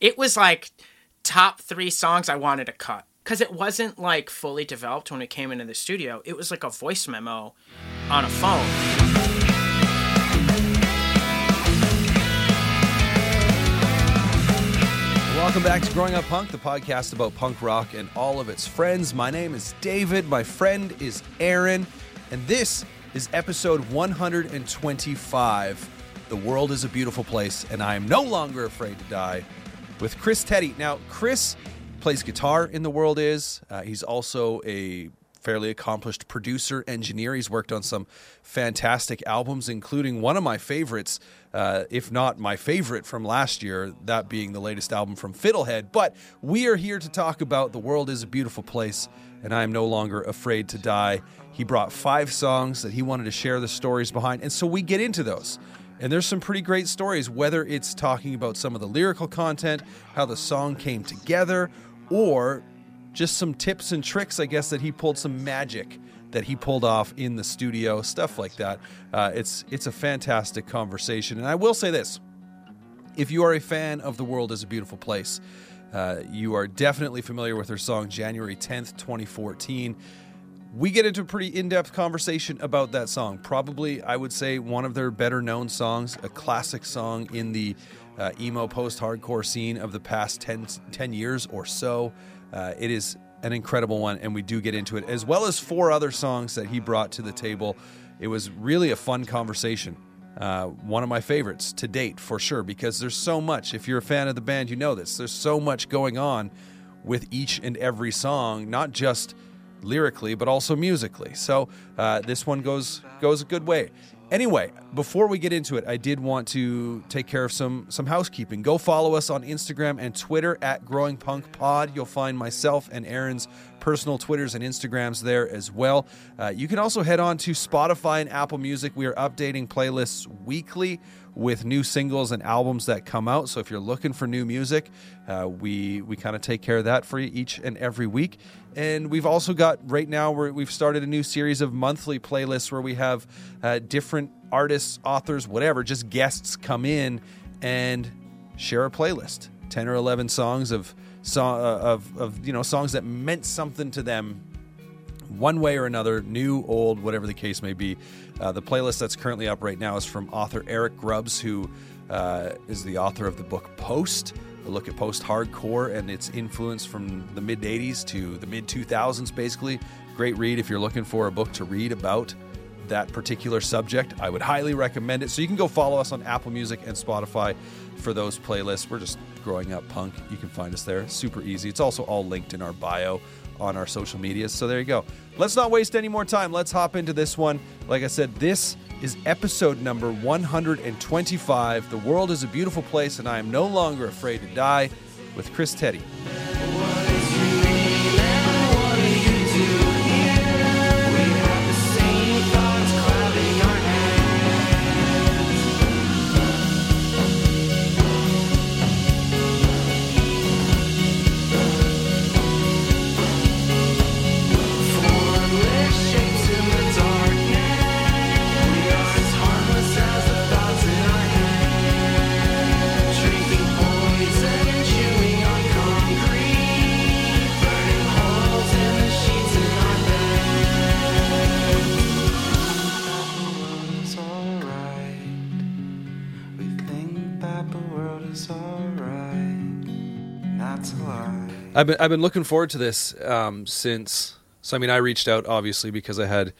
it was like top three songs I wanted to cut because it wasn't like fully developed when it came into the studio. It was like a voice memo on a phone. Welcome back to Growing Up Punk, the podcast about punk rock and all of its friends. My name is David, my friend is Aaron, and this is episode 125. The world is a beautiful place, and I am no longer afraid to die with Chris Teti. Now, Chris plays guitar in The World Is. Uh, he's also a fairly accomplished producer, engineer. He's worked on some fantastic albums, including one of my favorites, uh, if not my favorite from last year, that being the latest album from Fiddlehead. But we are here to talk about The World is a Beautiful Place, and I am no longer afraid to die. He brought five songs that he wanted to share the stories behind, and so we get into those. And there's some pretty great stories, whether it's talking about some of the lyrical content, how the song came together, or just some tips and tricks, I guess, that he pulled some magic that he pulled off in the studio, stuff like that. Uh, it's it's a fantastic conversation, and I will say this: if you are a fan of "The World Is a Beautiful Place," uh, you are definitely familiar with her song "January 10th, 2014." We get into a pretty in depth conversation about that song. Probably, I would say, one of their better known songs, a classic song in the uh, emo post hardcore scene of the past 10, 10 years or so. Uh, it is an incredible one, and we do get into it, as well as four other songs that he brought to the table. It was really a fun conversation. Uh, one of my favorites to date, for sure, because there's so much. If you're a fan of the band, you know this. There's so much going on with each and every song, not just lyrically, but also musically. So uh, this one goes goes a good way. Anyway, before we get into it, I did want to take care of some some housekeeping. Go follow us on Instagram and Twitter at Growing Punk Pod. You'll find myself and Aaron's personal Twitters and Instagrams there as well. Uh, you can also head on to Spotify and Apple Music. We are updating playlists weekly with new singles and albums that come out. So if you're looking for new music, uh, we we kind of take care of that for you each and every week. And we've also got right now we have started a new series of monthly playlists where we have uh, different artists, authors, whatever, just guests come in and share a playlist, ten or eleven songs of song uh, of of you know songs that meant something to them one way or another, new, old, whatever the case may be. Uh, the playlist that's currently up right now is from author Eric Grubbs, who uh, is the author of the book Post, a look at post hardcore and its influence from the mid 80s to the mid 2000s, basically. Great read if you're looking for a book to read about that particular subject. I would highly recommend it. So you can go follow us on Apple Music and Spotify for those playlists. We're just growing up punk. You can find us there. Super easy. It's also all linked in our bio on our social medias. So there you go. Let's not waste any more time. Let's hop into this one. Like I said, this is episode number 125. The world is a beautiful place, and I am no longer afraid to die with Chris Teti. I've been I've been looking forward to this um, since. So I mean, I reached out obviously because I had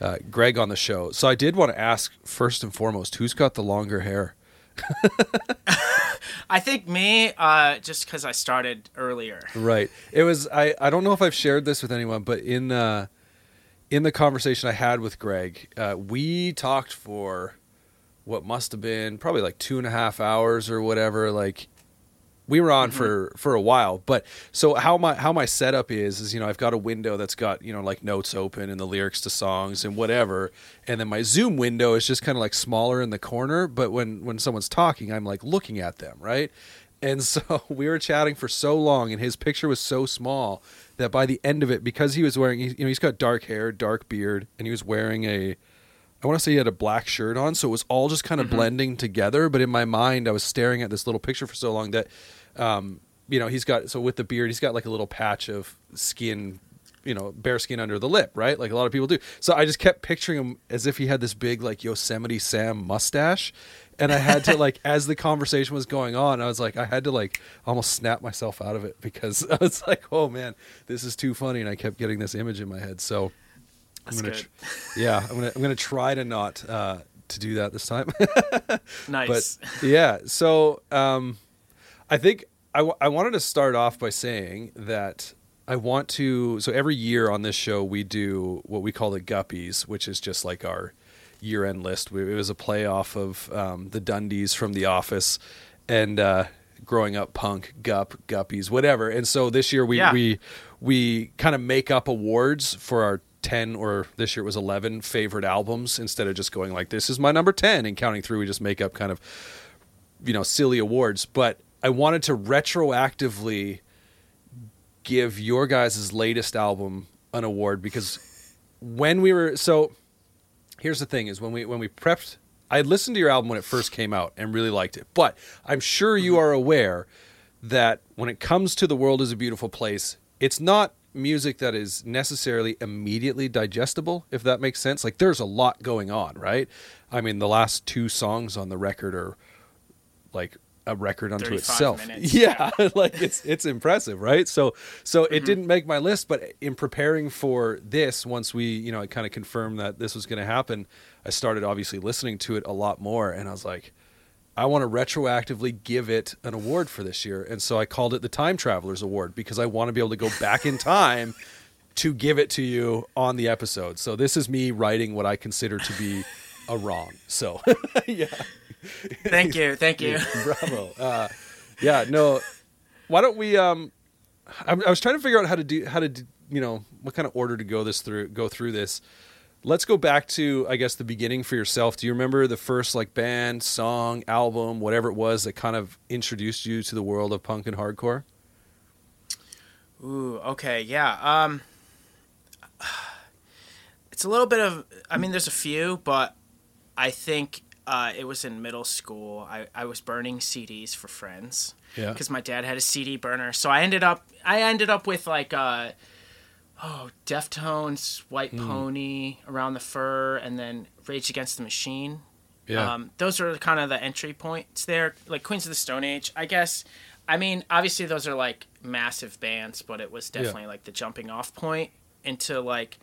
uh, Greg on the show. So I did want to ask first and foremost, who's got the longer hair? I think me, uh, just because I started earlier. Right. It was. I. I don't know if I've shared this with anyone, but in uh, in the conversation I had with Greg, uh, we talked for what must have been probably like two and a half hours or whatever. Like we were on mm-hmm. for for a while but so how my how my setup is is you know i've got a window that's got you know like notes open and the lyrics to songs and whatever and then my zoom window is just kind of like smaller in the corner but when when someone's talking i'm like looking at them right and so we were chatting for so long and his picture was so small that by the end of it because he was wearing you know he's got dark hair dark beard and he was wearing a I want to say he had a black shirt on, so it was all just kind of Mm-hmm. blending together. But in my mind, I was staring at this little picture for so long that, um, you know, he's got so with the beard, he's got like a little patch of skin, you know, bare skin under the lip, right? Like a lot of people do. So I just kept picturing him as if he had this big like Yosemite Sam mustache. And I had to like, as the conversation was going on, I was like, I had to like almost snap myself out of it because I was like, oh man, this is too funny, and I kept getting this image in my head. So That's I'm gonna, good. tr- yeah, I'm gonna I'm gonna try to not uh, to do that this time. Nice. but yeah, so um, I think I, w- I wanted to start off by saying that I want to. So every year on this show, we do what we call the Guppies, which is just like our year end list. We, it was a playoff of um, the Dundies from The Office and uh, growing up punk, Gup, Guppies, whatever. And so this year we Yeah. we we kind of make up awards for our 10 or this year it was 11 favorite albums instead of just going like this is my number 10 and counting through we just make up kind of you know silly awards. But i wanted to retroactively give your guys' latest album an award because when we were so here's the thing is when we when we prepped i listened to your album when it first came out and really liked it. But i'm sure you mm-hmm. are aware that when it comes to the world is a beautiful place it's not music that is necessarily immediately digestible if that makes sense like there's a lot going on right i mean the last two songs on the record are like a record unto itself minutes. yeah like it's it's impressive right so so Mm-hmm. it didn't make my list but in preparing for this once we you know i kind of confirmed that this was going to happen i started obviously listening to it a lot more and i was like i want to retroactively give it an award for this year and so i called it the time travelers award because i want to be able to go back in time to give it to you on the episode so this is me writing what i consider to be a wrong so yeah Thank you. Thank you. Bravo. Uh, yeah, no. Why don't we? Um, I, I was trying to figure out how to do how to do, you know what kind of order to go this through go through this. Let's go back to I guess the beginning for yourself. Do you remember the first like band, song, album, whatever it was that kind of introduced you to the world of punk and hardcore? Ooh, okay, yeah. Um, it's a little bit of. I mean, there's a few, but I think uh, it was in middle school. I, I was burning CDs for friends Yeah. because my dad had a CD burner. So I ended up I ended up with like uh, oh Deftones, White Hmm. Pony, Around the Fur, and then Rage Against the Machine. Yeah. Um, those are kind of the entry points there. Like Queens of the Stone Age, I guess. I mean, obviously those are like massive bands, but it was definitely like the jumping off point into like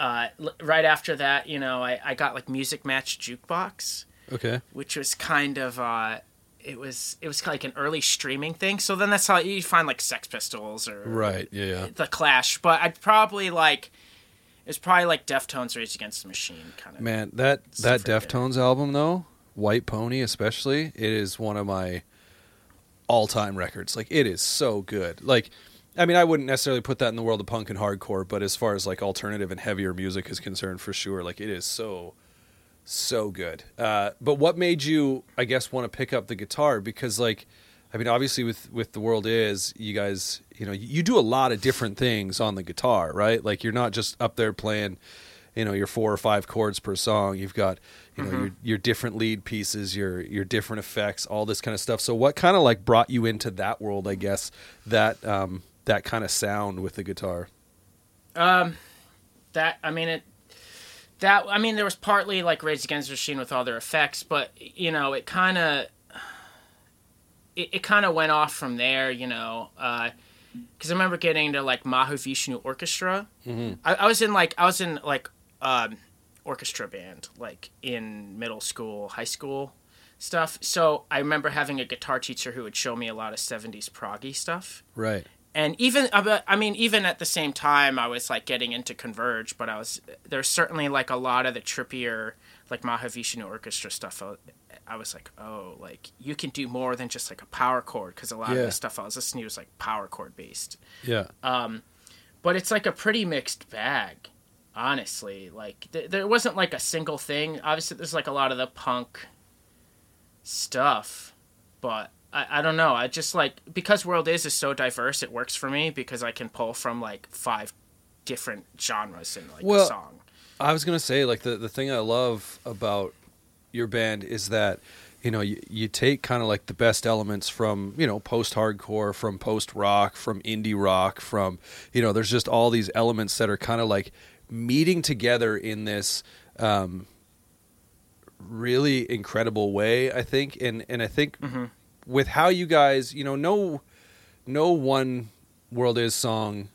uh, l- right after that, you know, I, I got like Musicmatch Jukebox, okay. which was kind of uh, it was it was like an early streaming thing. So then that's how you find like Sex Pistols or Right. Yeah. Yeah. the Clash. But I'd probably like it's probably like Deftones, Rage Against the Machine, kind of. Man, that that Stuff like that. Deftones album though, White Pony especially, it is one of my all-time records. Like it is so good. Like I mean, I wouldn't necessarily put that in the world of punk and hardcore, but as far as like alternative and heavier music is concerned for sure, like it is so so good. Uh, but what made you, I guess, want to pick up the guitar? Because, like, I mean, obviously, with with the world is, you guys, you know, you do a lot of different things on the guitar, right? Like, you're not just up there playing, you know, your four or five chords per song. You've got, you know, your your different lead pieces, your your different effects, all this kind of stuff. So, what kind of like brought you into that world? I guess that um, that kind of sound with the guitar. Um, that I mean it that I mean there was partly like Rage Against the Machine with all their effects, but you know it kind of it, it kind of went off from there, you know. Because I remember getting to like Mahavishnu Orchestra. I, I was in like I was in like um, orchestra band like in middle school, high school stuff. So I remember having a guitar teacher who would show me a lot of '70s proggy stuff Right. And even uh, I mean even at the same time I was like getting into Converge, but I was there's certainly like a lot of the trippier like Mahavishnu Orchestra stuff. I, I was like, oh, like you can do more than just like a power chord because a lot of the stuff I was listening to was like power chord based. Yeah. um But it's like a pretty mixed bag, honestly. Like th- there wasn't like a single thing. Obviously, there's like a lot of the punk stuff, but I, I don't know. I just like because World Is is so diverse, it works for me because I can pull from like five different genres in like Well, a song. I was gonna say like the the thing I love about your band is that you know you, you take kind of like the best elements from you know post hardcore from post rock from indie rock from you know there's just all these elements that are kind of like meeting together in this um, really incredible way i think and and i think Mm-hmm. With how you guys you know no no one world is song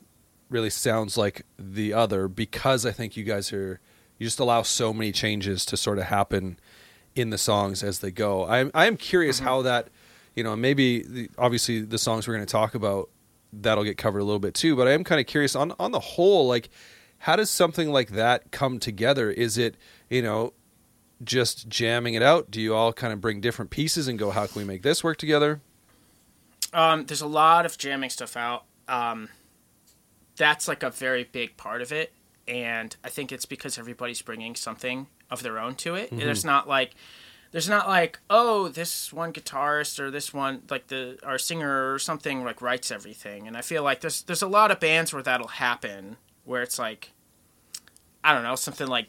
really sounds like the other because i think you guys are you just allow so many changes to sort of happen in the songs as they go. I'm i am curious mm-hmm. how that you know maybe the, obviously the songs we're going to talk about that'll get covered a little bit too but i am kind of curious on on the whole like how does something like that come together? Is it you know just jamming it out do you all kind of bring different pieces and go how can we make this work together Um, there's a lot of jamming stuff out. Um, that's like a very big part of it, and I think it's because everybody's bringing something of their own to it. There's not like, there's not like, oh, this one guitarist or this one like the our singer or something like writes everything. And I feel like there's there's a lot of bands where that'll happen, where it's like, I don't know, something like.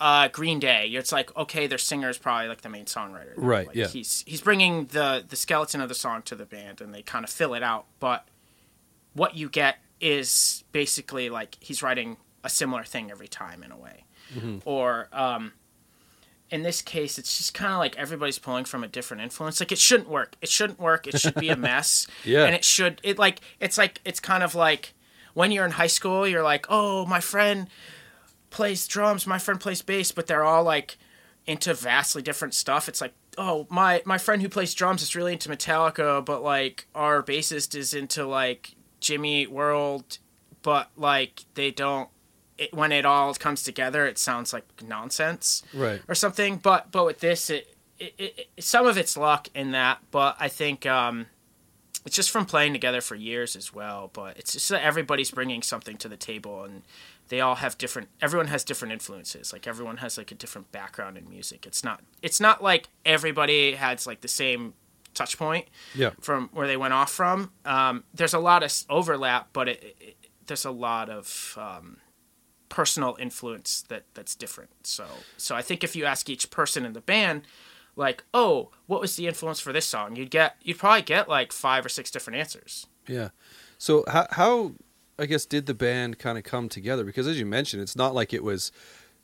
Uh, Green Day. It's like okay, their singer is probably like the main songwriter, there. Right, Like, yeah. He's he's bringing the the skeleton of the song to the band, and they kind of fill it out. But what you get is basically like he's writing a similar thing every time in a way, or um, in this case, it's just kind of like everybody's pulling from a different influence. Like it shouldn't work. It shouldn't work. It should be a mess. Yeah. and it should. It like it's like it's kind of like when you're in high school, you're like, oh, my friend plays drums, my friend plays bass, but they're all like into vastly different stuff. It's like, oh, my my friend who plays drums is really into Metallica, but like our bassist is into like Jimmy World, but like they don't. It, when it all comes together, it sounds like nonsense right or something. But but with this, it, it, it, it some of it's luck in that, but I think um, it's just from playing together for years as well. But it's just that everybody's bringing something to the table, and they all have different. Everyone has different influences. Like everyone has like a different background in music. It's not. It's not like everybody has like the same touch point yeah from where they went off from. Um, there's a lot of overlap, but it, it, there's a lot of um, personal influence that that's different. So so I think if you ask each person in the band, like, oh, what was the influence for this song? You'd get you'd probably get like five or six different answers. Yeah. So how how I guess did the band kind of come together? Because as you mentioned, it's not like it was,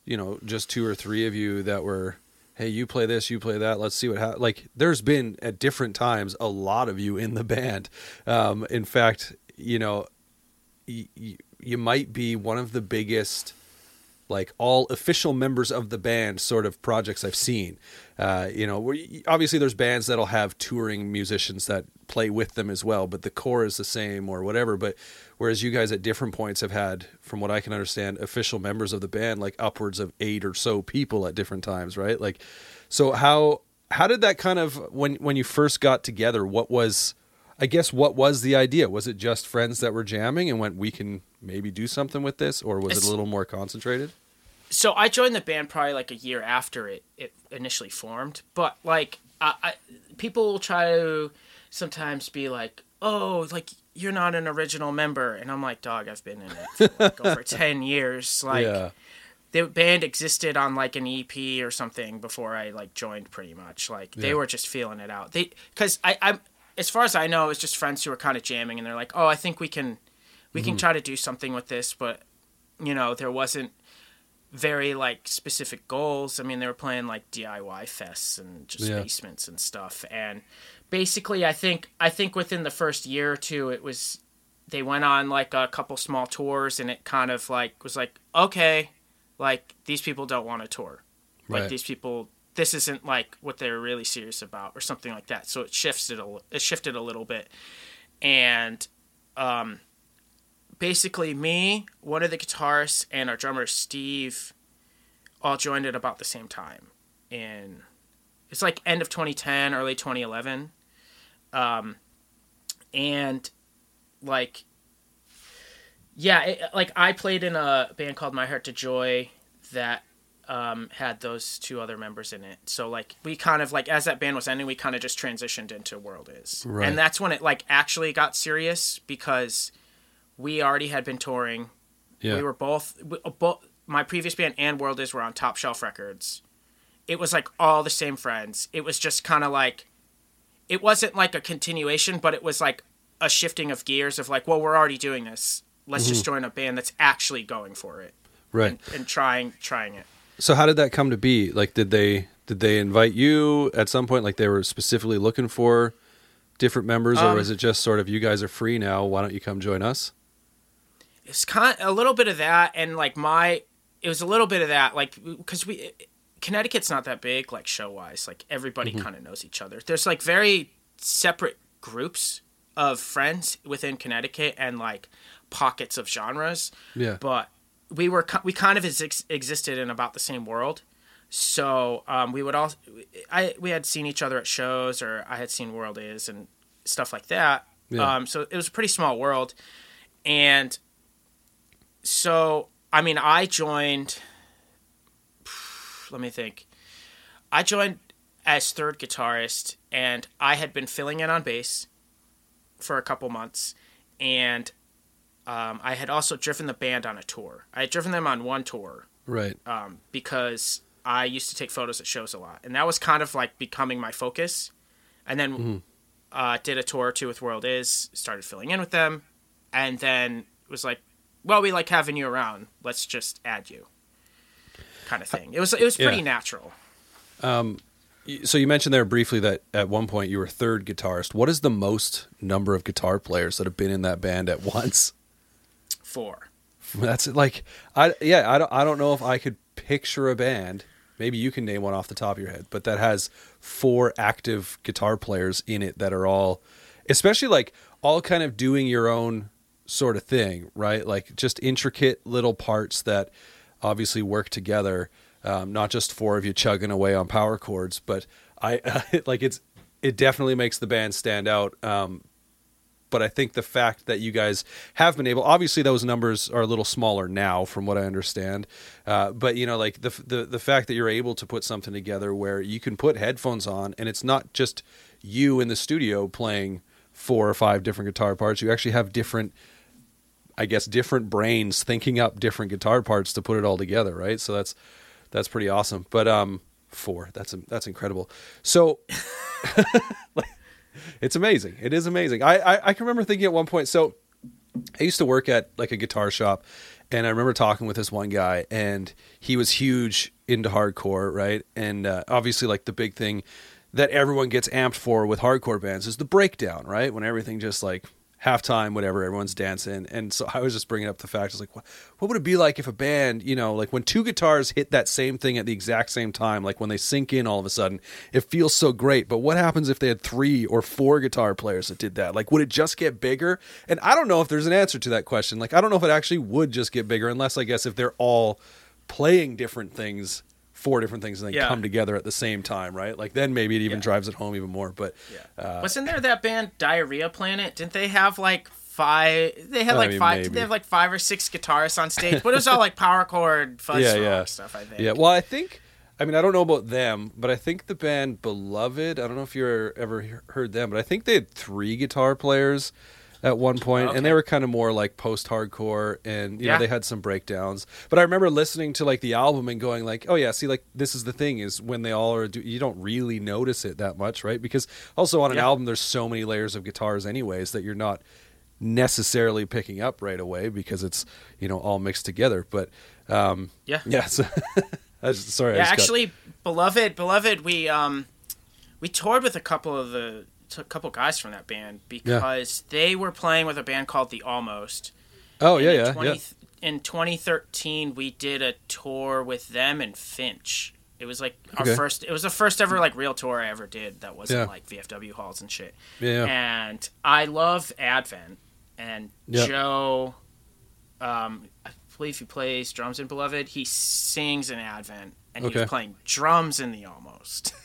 you know, just two or three of you that were, hey, you play this, you play that. Let's see what happens. Like there's been at different times a lot of you in the band. Um, in fact, you know, y- y- you might be one of the biggest like all official members of the band sort of projects I've seen. Uh, you know, obviously there's bands that'll have touring musicians that play with them as well, but the core is the same or whatever. But whereas you guys at different points have had, from what I can understand, official members of the band, like upwards of eight or so people at different times, right? Like, so how how did that kind of when when you first got together? What was I guess what was the idea? Was it just friends that were jamming and went, we can maybe do something with this, or was it a little more concentrated? So I joined the band probably like a year after it, it initially formed. But like, I, I, people will try to sometimes be like, "Oh, like you're not an original member," and I'm like, "Dog, I've been in it for like over ten years." Like, yeah, the band existed on like an EP or something before I like joined pretty much. Like they Yeah. were just feeling it out. They cuz I I'm as far as I know it was just friends who were kind of jamming and they're like, "Oh, I think we can we Mm-hmm. can try to do something with this," but you know, there wasn't very like specific goals. I mean, they were playing like DIY fests and just Yeah. basements and stuff. And basically, I think I think within the first year or two, it was they went on like a couple small tours, and it kind of like was like okay, like these people don't want to tour, like Right. these people. This isn't like what they're really serious about, or something like that. So it shifted a it shifted a little bit, and um, basically me, one of the guitarists, and our drummer Steve all joined at about the same time. In it's like end of 2010, early 2011, um, and like yeah, it, like I played in a band called My Heart to Joy that um, had those two other members in it. So like we kind of like as that band was ending, we kind of just transitioned into World Is, Right. and that's when it like actually got serious because we already had been touring. yeah, We were both we, uh, both my previous band and World Is were on Top Shelf Records. It was like all the same friends. It was just kind of like, it wasn't like a continuation, but it was like a shifting of gears of like, well, we're already doing this. Let's just join a band that's actually going for it Right. and trying trying it. So how did that come to be? Like, did they did they invite you at some point? Like, they were specifically looking for different members, or Um, was it just sort of you guys are free now? Why don't you come join us? it's kind a little bit of that and like my it was a little bit of that like because we connecticut's not that big like show wise like everybody kind of knows each other. There's like very separate groups of friends within connecticut and like pockets of genres. Yeah. but we were we kind of ex- existed in about the same world. So um, we would all i we had seen each other at shows or i had seen world is and stuff like that. Yeah. um, so it was a pretty small world. And so i mean i joined let me think i joined as third guitarist and i had been filling in on bass for a couple months and um, i had also driven the band on a tour i had driven them on one tour Right. um, because I used to take photos at shows a lot, and that was kind of like becoming my focus. And then uh, did a tour or two with World Is, started filling in with them, and then it was like, well, we like having you around. Let's just add you, kind of thing. It was it was pretty Yeah. natural. Um, so you mentioned there briefly that at one point you were third guitarist. What is the most number of guitar players that have been in that band at once? Four. That's like I yeah, I don't I don't know if I could picture a band. Maybe you can name one off the top of your head, but that has four active guitar players in it that are all especially like all kind of doing your own sort of thing, right? Like just intricate little parts that obviously work together. Um, not just four of you chugging away on power chords, but I like it's it definitely makes the band stand out. Um, but I think the fact that you guys have been able, obviously those numbers are a little smaller now, from what I understand. Uh, but you know, like the, the the fact that you're able to put something together where you can put headphones on, and it's not just you in the studio playing four or five different guitar parts. You actually have different, I guess, different brains thinking up different guitar parts to put it all together, right? So that's that's pretty awesome. But um, four, that's that's incredible. So it's amazing. It is amazing. I, I I can remember thinking at one point. So I used to work at like a guitar shop, and I remember talking with this one guy, and he was huge into hardcore, right? And uh, obviously, like the big thing that everyone gets amped for with hardcore bands is the breakdown, right? When everything just like halftime, whatever, everyone's dancing. And so I was just bringing up the fact, I was like, what, what would it be like if a band, you know, like when two guitars hit that same thing at the exact same time, like when they sync in all of a sudden, it feels so great. But what happens if they had three or four guitar players that did that? Like, would it just get bigger? And I don't know if there's an answer to that question. Like, I don't know if it actually would just get bigger, unless I guess if they're all playing different things. Four different things and they Yeah. come together at the same time, right? Like then maybe it even Yeah. drives it home even more. But yeah, uh, wasn't there that band Diarrhea Planet? Didn't they have like five? They had I like mean, five. maybe. They have like five or six guitarists on stage, but it was all like power chord, fuzz yeah, rock yeah, stuff. I think. Yeah, well, I think. I mean, I don't know about them, but I think the band Beloved. I don't know if you ever heard them, but I think they had three guitar players at one point, Okay. and they were kind of more like post-hardcore, and you know Yeah. they had some breakdowns. But I remember listening to like the album and going like, "Oh yeah, see, like this is the thing is when they all are, do, you don't really notice it that much, right? Because also on an Yeah. album, there's so many layers of guitars, anyways, that you're not necessarily picking up right away because it's you know all mixed together. But um, Yeah. yeah. So, I just, sorry. Yeah, just got- actually, beloved, beloved, we um, we toured with a couple of the a couple guys from that band because they were playing with a band called the Almost. oh yeah, yeah, 20 yeah. In 2013, we did a tour with them and Finch. It was like our Okay. first. It was the first ever like real tour I ever did. That wasn't Yeah. like VFW halls and shit. Yeah, yeah. And I love Advent and Yeah. Joe. Um, I believe he plays drums in Beloved. He sings in Advent, and he was playing drums in the Almost.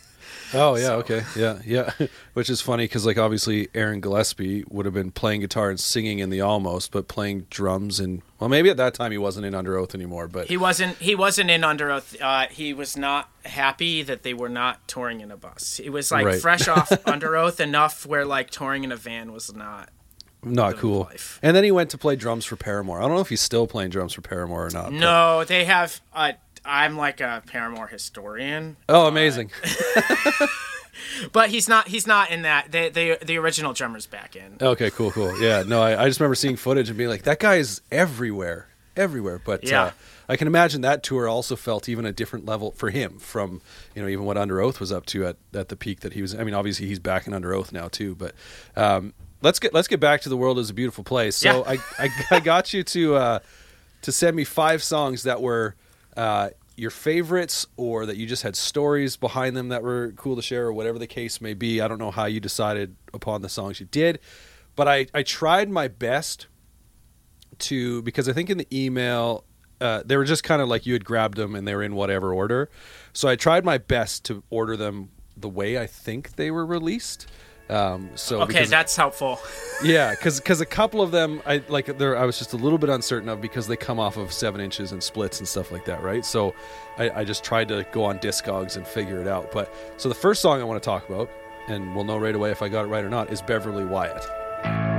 Oh yeah, So- okay, yeah, yeah. Which is funny because like obviously Aaron Gillespie would have been playing guitar and singing in the Almost, but playing drums and well, maybe at that time he wasn't in Underoath anymore. But He wasn't. He wasn't in Underoath. Uh, he was not happy that they were not touring in a bus. It was like Right. fresh off Underoath enough where like touring in a van was not Not cool. life. And then he went to play drums for Paramore. I don't know if he's still playing drums for Paramore or not. No, they have. Uh, I'm like a Paramore historian, Oh, amazing. but he's not. He's not in that. The the, the original drummer's back in. Okay, cool, cool. Yeah, no, I, I just remember seeing footage and being like, that guy is everywhere, everywhere. But Yeah. uh, I can imagine that tour also felt even a different level for him from, you know, even what Underoath was up to at, at the peak that he was. I mean, obviously he's back in Underoath now too. But um, let's get let's get back to the world is a beautiful place. So Yeah. I, I I got you to uh, to send me five songs that were. Uh, your favorites, or that you just had stories behind them that were cool to share, or whatever the case may be. I don't know how you decided upon the songs you did, but I, I tried my best to because I think in the email uh, they were just kind of like you had grabbed them and they were in whatever order. So I tried my best to order them the way I think they were released. Um, so Okay, that's helpful. yeah, because because a couple of them I like there I was just a little bit uncertain of because they come off of seven inches and splits and stuff like that, right? So I, I just tried to go on Discogs and figure it out. But so the first song I want to talk about, and we'll know right away if I got it right or not, is Beverly Wyatt.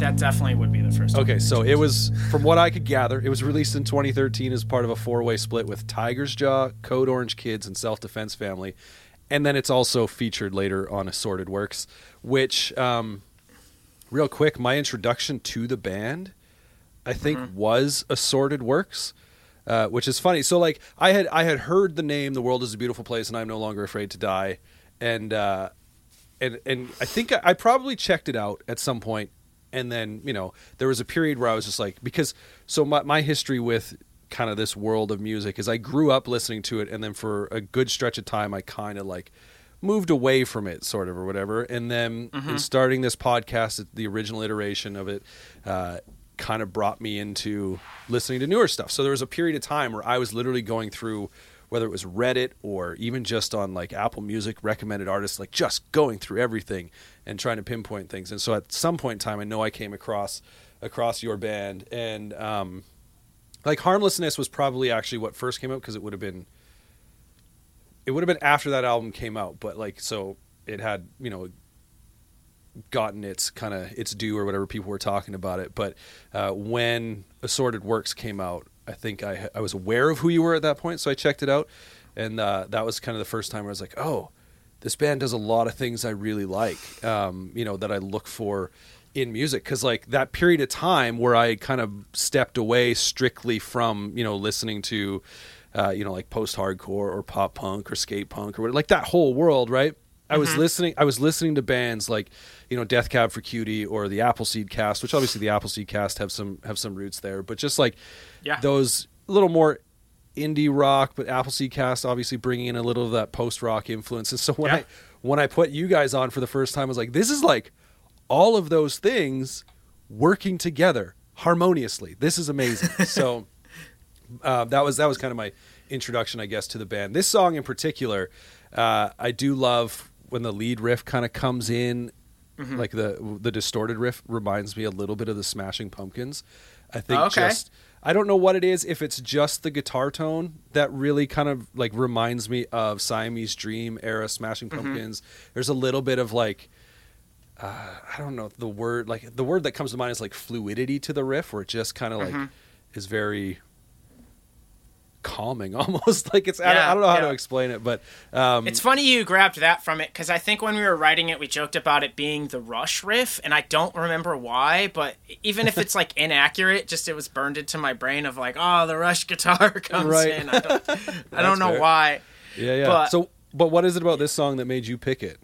That definitely would be the first. one. Okay, so it was from what I could gather, it was released in 2013 as part of a four-way split with Tiger's Jaw, Code Orange Kids, and Self Defense Family, and then it's also featured later on Assorted Works. Which, um, real quick, my introduction to the band, I think, was Assorted Works. Uh, which is funny. So like I had I had heard the name "The World Is a Beautiful Place" and I'm no longer afraid to die, and uh, and and I think I, I probably checked it out at some point, and then you know there was a period where I was just like because so my my history with kind of this world of music is I grew up listening to it, and then for a good stretch of time I kind of like moved away from it sort of or whatever. And then in starting this podcast the original iteration of it uh, kind of brought me into listening to newer stuff. So there was a period of time where i was literally going through whether it was reddit or even just on like apple music recommended artists like just going through everything and trying to pinpoint things. And so at some point in time i know i came across across your band. And um like harmlessness was probably actually what first came out because it would have been it would have been after that album came out, but like so it had you know gotten its kind of its due or whatever people were talking about it. But uh, when Assorted Works came out, I think I I was aware of who you were at that point, so I checked it out, and uh, that was kind of the first time where I was like, oh, this band does a lot of things I really like, um, you know, that I look for in music. Because like that period of time where I kind of stepped away strictly from you know listening to uh, you know like post hardcore or pop punk or skate punk or whatever, like that whole world right I was listening I was listening to bands like you know Death Cab for Cutie or the Appleseed Cast which obviously the Appleseed Cast have some have some roots there but just like Yeah. those little more indie rock but Appleseed Cast obviously bringing in a little of that post rock influence and so when Yeah. I when I put you guys on for the first time I was like this is like all of those things working together harmoniously. This is amazing. so uh, that was that was kind of my introduction, I guess, to the band. This song in particular, uh, I do love when the lead riff kind of comes in, Mm-hmm. like the the distorted riff reminds me a little bit of the Smashing Pumpkins. I think Oh, okay. just I don't know what it is. If it's just the guitar tone that really kind of like reminds me of Siamese Dream era Smashing Mm-hmm. Pumpkins. There's a little bit of like uh, I don't know the word like the word that comes to mind is like fluidity to the riff, where it just kind of like Mm-hmm. is very calming, almost like it's. I, don't, I don't know how yeah. to explain it, but um, It's funny you grabbed that from it because I think when we were writing it, we joked about it being the Rush riff, and I don't remember why. But even if it's like inaccurate, just it was burned into my brain of like, oh, the Rush guitar comes Right. in. I don't, I don't know fair. why. yeah, yeah. but- so, but what is it about this song that made you pick it?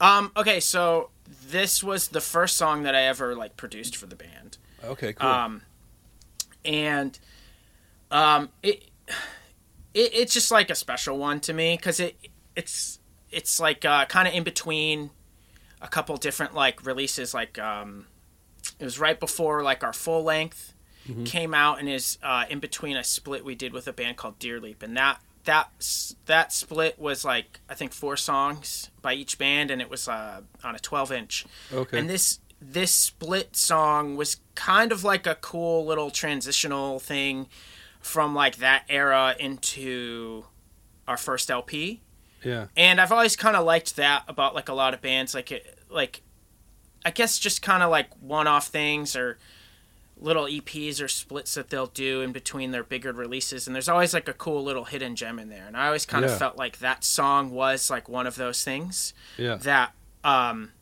Um, okay, so this was the first song that I ever like produced for the band. Okay, cool. Um, and um, it, it it's just like a special one to me because it it's it's like uh, kind of in between a couple different like releases. Like um, it was right before like our full length came out, and is uh, in between a split we did with a band called Deer Leap, and that that that split was like I think four songs by each band, and it was uh, on a twelve inch. Okay. And this this split song was kind of like a cool little transitional thing from like that era into our first LP. yeah, And I've always kind of liked that about like a lot of bands like it like I guess just kind of like one-off things or little EPs or splits that they'll do in between their bigger releases and there's always like a cool little hidden gem in there. And I always kind of Yeah. felt like that song was like one of those things yeah, that um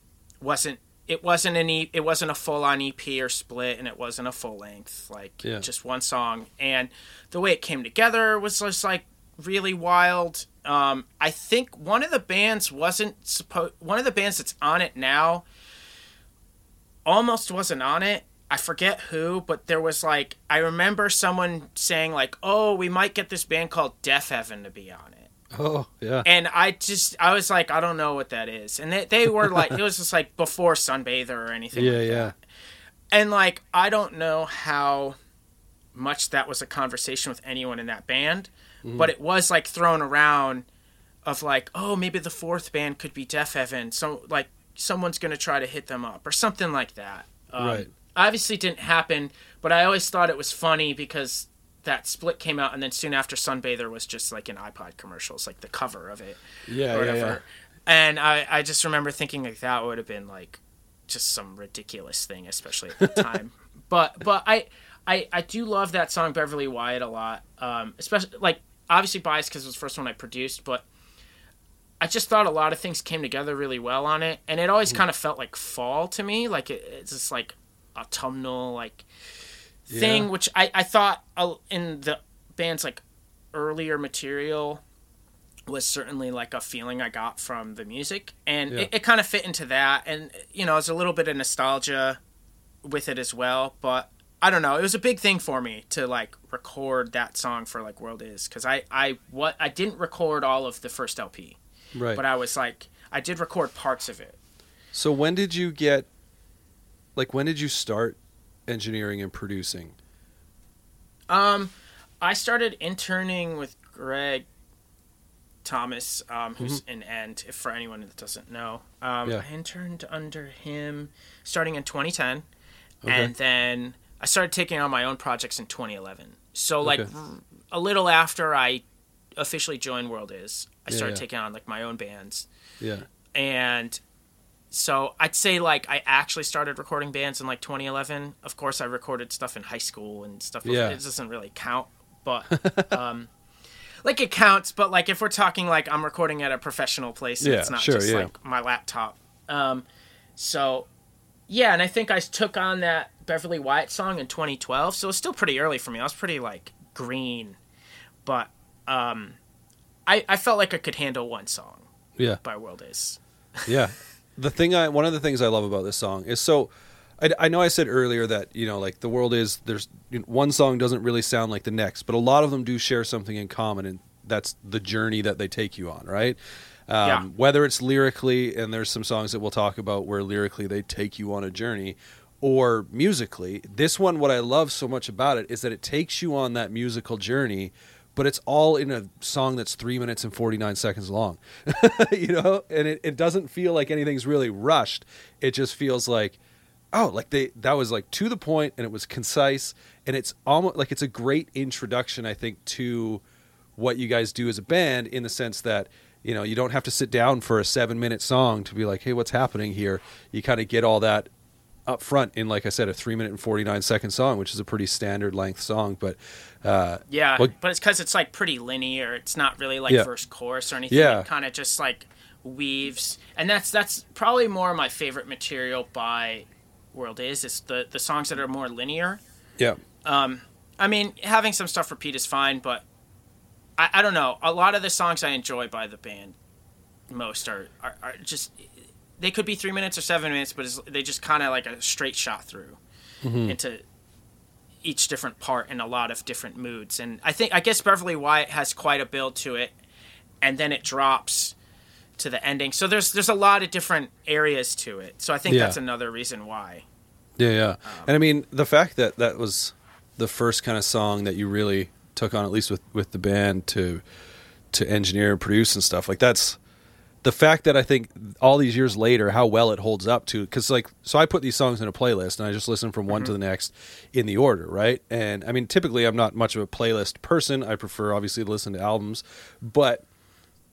wasn't it wasn't an e- it wasn't a full on EP or split and it wasn't a full length like Yeah. just one song and the way it came together was just like really wild um I think one of the bands wasn't supposed one of the bands that's on it now almost wasn't on it I forget who, but there was like I remember someone saying like, "Oh, we might get this band called Deafheaven to be on it." oh yeah, and I just I was like I don't know what that is, and they they were like it was just like before Sunbather or anything. yeah, like yeah, that. And like I don't know how much that was a conversation with anyone in that band, Mm-hmm. but it was like thrown around of like oh maybe the fourth band could be Deafheaven, so like someone's gonna try to hit them up or something like that. Um, Right. Obviously didn't happen, but I always thought it was funny because that split came out and then soon after Sunbather was just like in iPod commercials, like the cover of it yeah, or yeah, whatever. yeah. And I, I just remember thinking like that would have been like just some ridiculous thing, especially at the time. but but I, I I do love that song Beverly Wyatt a lot. Um, especially like obviously biased because it was the first one I produced, but I just thought a lot of things came together really well on it, and it always kind of felt like fall to me. Like it, it's just like autumnal like thing, Yeah. which I I thought uh, in the band's like earlier material was certainly like a feeling I got from the music, and Yeah. it, it kind of fit into that. And you know, there's a little bit of nostalgia with it as well, but I don't know. It was a big thing for me to like record that song for like World Is because I I what I didn't record all of the first LP, Right. but I was like I did record parts of it. so when did you get like when did you start engineering and producing? Um, I started interning with Greg Thomas, um, who's in End. If for anyone that doesn't know, um, Yeah. I interned under him starting in 2010, Okay. and then I started taking on my own projects in 2011. So like Okay. r- a little after I officially joined World Is, I Yeah, started yeah. taking on like my own bands, Yeah. and so I'd say like I actually started recording bands in like 2011. Of course, I recorded stuff in high school and stuff. Yeah. It doesn't really count, but um, like it counts. But like if we're talking like I'm recording at a professional place, Yeah, it's not sure, just yeah. like my laptop. Um, so yeah, and I think I took on that Beverly Wyatt song in 2012. So it's still pretty early for me. I was pretty like green, but um, I I felt like I could handle one song Yeah. by World Is. yeah the thing i one of the things i love about this song is so I, I know i said earlier that you know like the world is there's you know, one song doesn't really sound like the next but a lot of them do share something in common and that's the journey that they take you on right um, Yeah. whether it's lyrically and there's some songs that we'll talk about where lyrically they take you on a journey or musically this one what i love so much about it is that it takes you on that musical journey but it's all in a song that's three minutes and 49 seconds long. You know? And it, it doesn't feel like anything's really rushed. It just feels like oh like they that was like to the point and it was concise. And it's almost like it's a great introduction i think to what you guys do as a band in the sense that you know you don't have to sit down for a seven minute song to be like hey what's happening here? You kind of get all that up front in like i said a three minute and 49 second song which is a pretty standard length song but uh Yeah, Well- but it's because it's like pretty linear. It's not really like Yeah. verse chorus or anything. Yeah. It kind of just like weaves, and that's that's probably more my favorite material by World Is. Is the the songs that are more linear. yeah Um, I mean, having some stuff repeat is fine, but I, I don't know. A lot of the songs I enjoy by the band most are are, are just they could be three minutes or seven minutes, but it's, they just kind of like a straight shot through mm-hmm. into each different part in a lot of different moods. And I think I guess Beverly Wyatt has quite a build to it, and then it drops to the ending. So there's there's a lot of different areas to it. So I think Yeah. that's another reason why. Yeah, yeah. Um, and I mean, the fact that that was the first kind of song that you really took on, at least with with the band, to to engineer and produce and stuff like that's the fact that I think all these years later, how well it holds up to because like so I put these songs in a playlist and I just listen from one to the next in the order, right? And I mean, typically I'm not much of a playlist person. I prefer obviously to listen to albums, but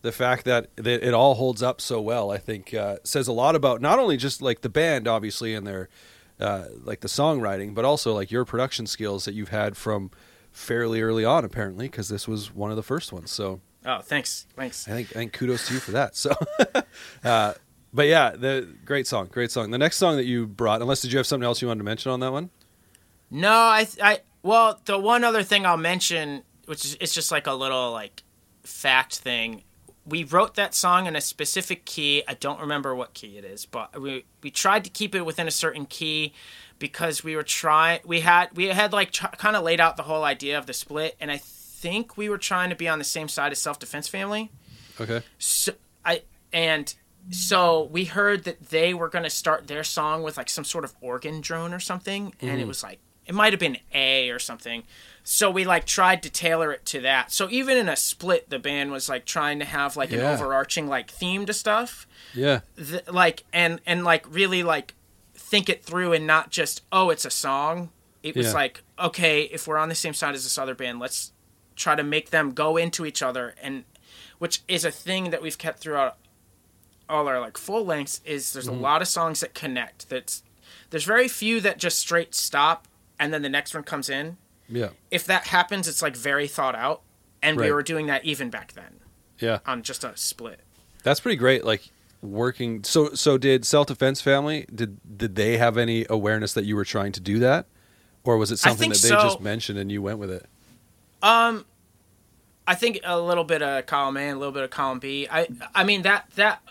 the fact that, that it all holds up so well, I think, uh, says a lot about not only just like the band, obviously, and their uh, like the songwriting, but also like your production skills that you've had from fairly early on, apparently, because this was one of the first ones. So Oh, thanks, thanks. I think, I think kudos to you for that. So, uh, but yeah, the great song, great song. The next song that you brought, unless did you have something else you wanted to mention on that one? No, I, I, well, the one other thing I'll mention, which is it's just like a little like fact thing. We wrote that song in a specific key. I don't remember what key it is, but we we tried to keep it within a certain key because we were trying. We had we had like tr- kind of laid out the whole idea of the split, and I think we were trying to be on the same side as Self Defense Family. Okay. So I and so we heard that they were going to start their song with like some sort of organ drone or something, and it mm. was like it might have been A or something. So we like tried to tailor it to that. So even in a split, the band was like trying to have like an overarching like theme to stuff, Yeah. Th- like and and like really like think it through and not just oh it's a song. It was Yeah. like okay if we're on the same side as this other band, let's try to make them go into each other and which is a thing that we've kept throughout all our like full lengths is there's Mm-hmm. a lot of songs that connect that's there's very few that just straight stop and then the next one comes in Yeah. if that happens it's like very thought out and we were doing that even back then Yeah. on just a split That's pretty great. Like working. So so did self defense family? Did did they have any awareness that you were trying to do that, or was it something that they so. just mentioned and you went with it? I think a little bit of column A, a little bit of column B. I I mean that that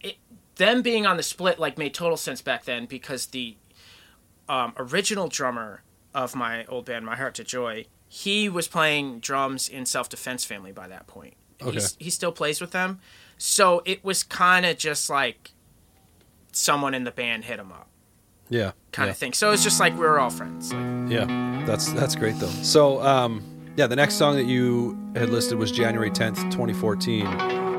it, them being on the split like made total sense back then because the um, original drummer of my old band, My Heart to Joy, he was playing drums in Self Defense Family by that point. Okay. He's, he still plays with them, so it was kind of just like someone in the band hit him up, Yeah. kind yeah. of thing. So it's just like we were all friends. Like, Yeah, that's that's great though. So, um, yeah, the next song that you had listed was January 10th, 2014.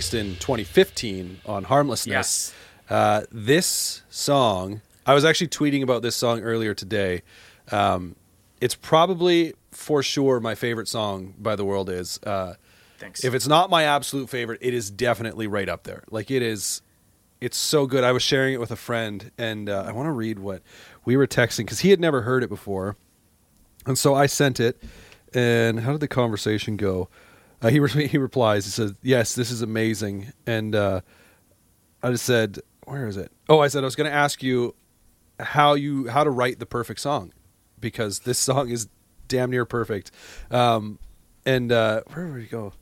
Released in 2015 on Harmlessness. Yes. Uh, this song, I was actually tweeting about this song earlier today. Um, it's probably for sure my favorite song by the world is. Uh, Thanks. if it's not my absolute favorite, it is definitely right up there. Like it is, it's so good. I was sharing it with a friend, and uh, I want to read what we were texting because he had never heard it before, and so I sent it. And how did the conversation go? Uh, he re- he replies. He says, "Yes, this is amazing." And uh, I just said, "Where is it?" Oh, I said I was going to ask you how you how to write the perfect song because this song is damn near perfect. Um, and uh, where did we go?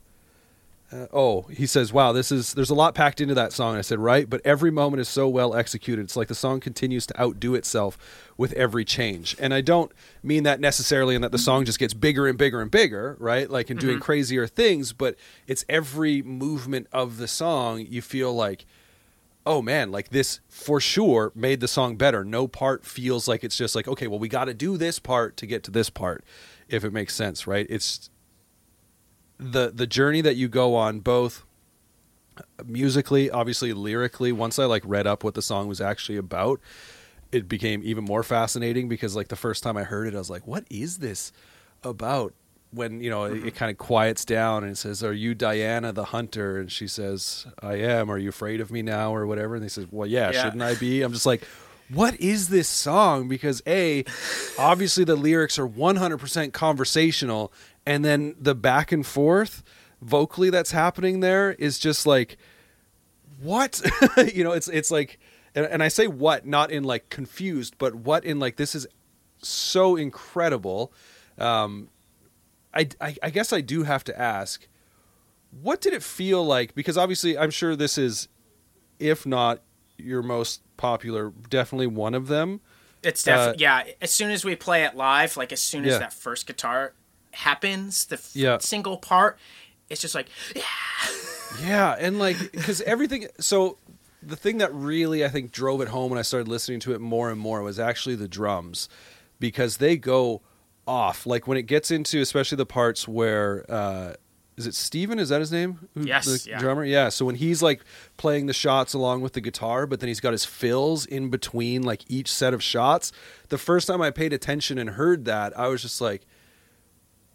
Uh, oh, he says, "Wow, this is there's a lot packed into that song." I said, "Right, but every moment is so well executed. It's like the song continues to outdo itself with every change." And I don't mean that necessarily in that the song just gets bigger and bigger and bigger, right? Like in doing crazier things, but it's every movement of the song you feel like oh man, like this for sure made the song better. No part feels like it's just like, okay, well, we got to do this part to get to this part, if it makes sense, right? It's the the journey that you go on, both musically, obviously lyrically. Once I like read up what the song was actually about, it became even more fascinating because like the first time I heard it, I was like, what is this about? When you know it, it mm-hmm. kind of quiets down and it says, "Are you Diana the hunter?" and she says, "I am." Are you afraid of me now or whatever? And they says, "Well, yeah, Yeah. shouldn't I be?" I'm just like, what is this song? Because a, obviously the lyrics are 100% conversational, and then the back and forth vocally that's happening there is just like, what? you know, it's it's like, and, and I say what not in like confused, but what in like this is so incredible. Um, I, I I guess I do have to ask, what did it feel like? Because obviously, I'm sure this is, if not your most popular, definitely one of them. It's Uh, definitely yeah. As soon as we play it live, like as soon as Yeah. that first guitar happens, the f- Yeah. single part, it's just like Yeah, yeah, and like because everything. So the thing that really I think drove it home when I started listening to it more and more was actually the drums, because they go off. Like when it gets into especially the parts where. uh is it Steven? Is that his name? Who- Yes, the yeah. drummer. Yeah. So when he's like playing the shots along with the guitar, but then he's got his fills in between like each set of shots. The first time I paid attention and heard that, I was just like,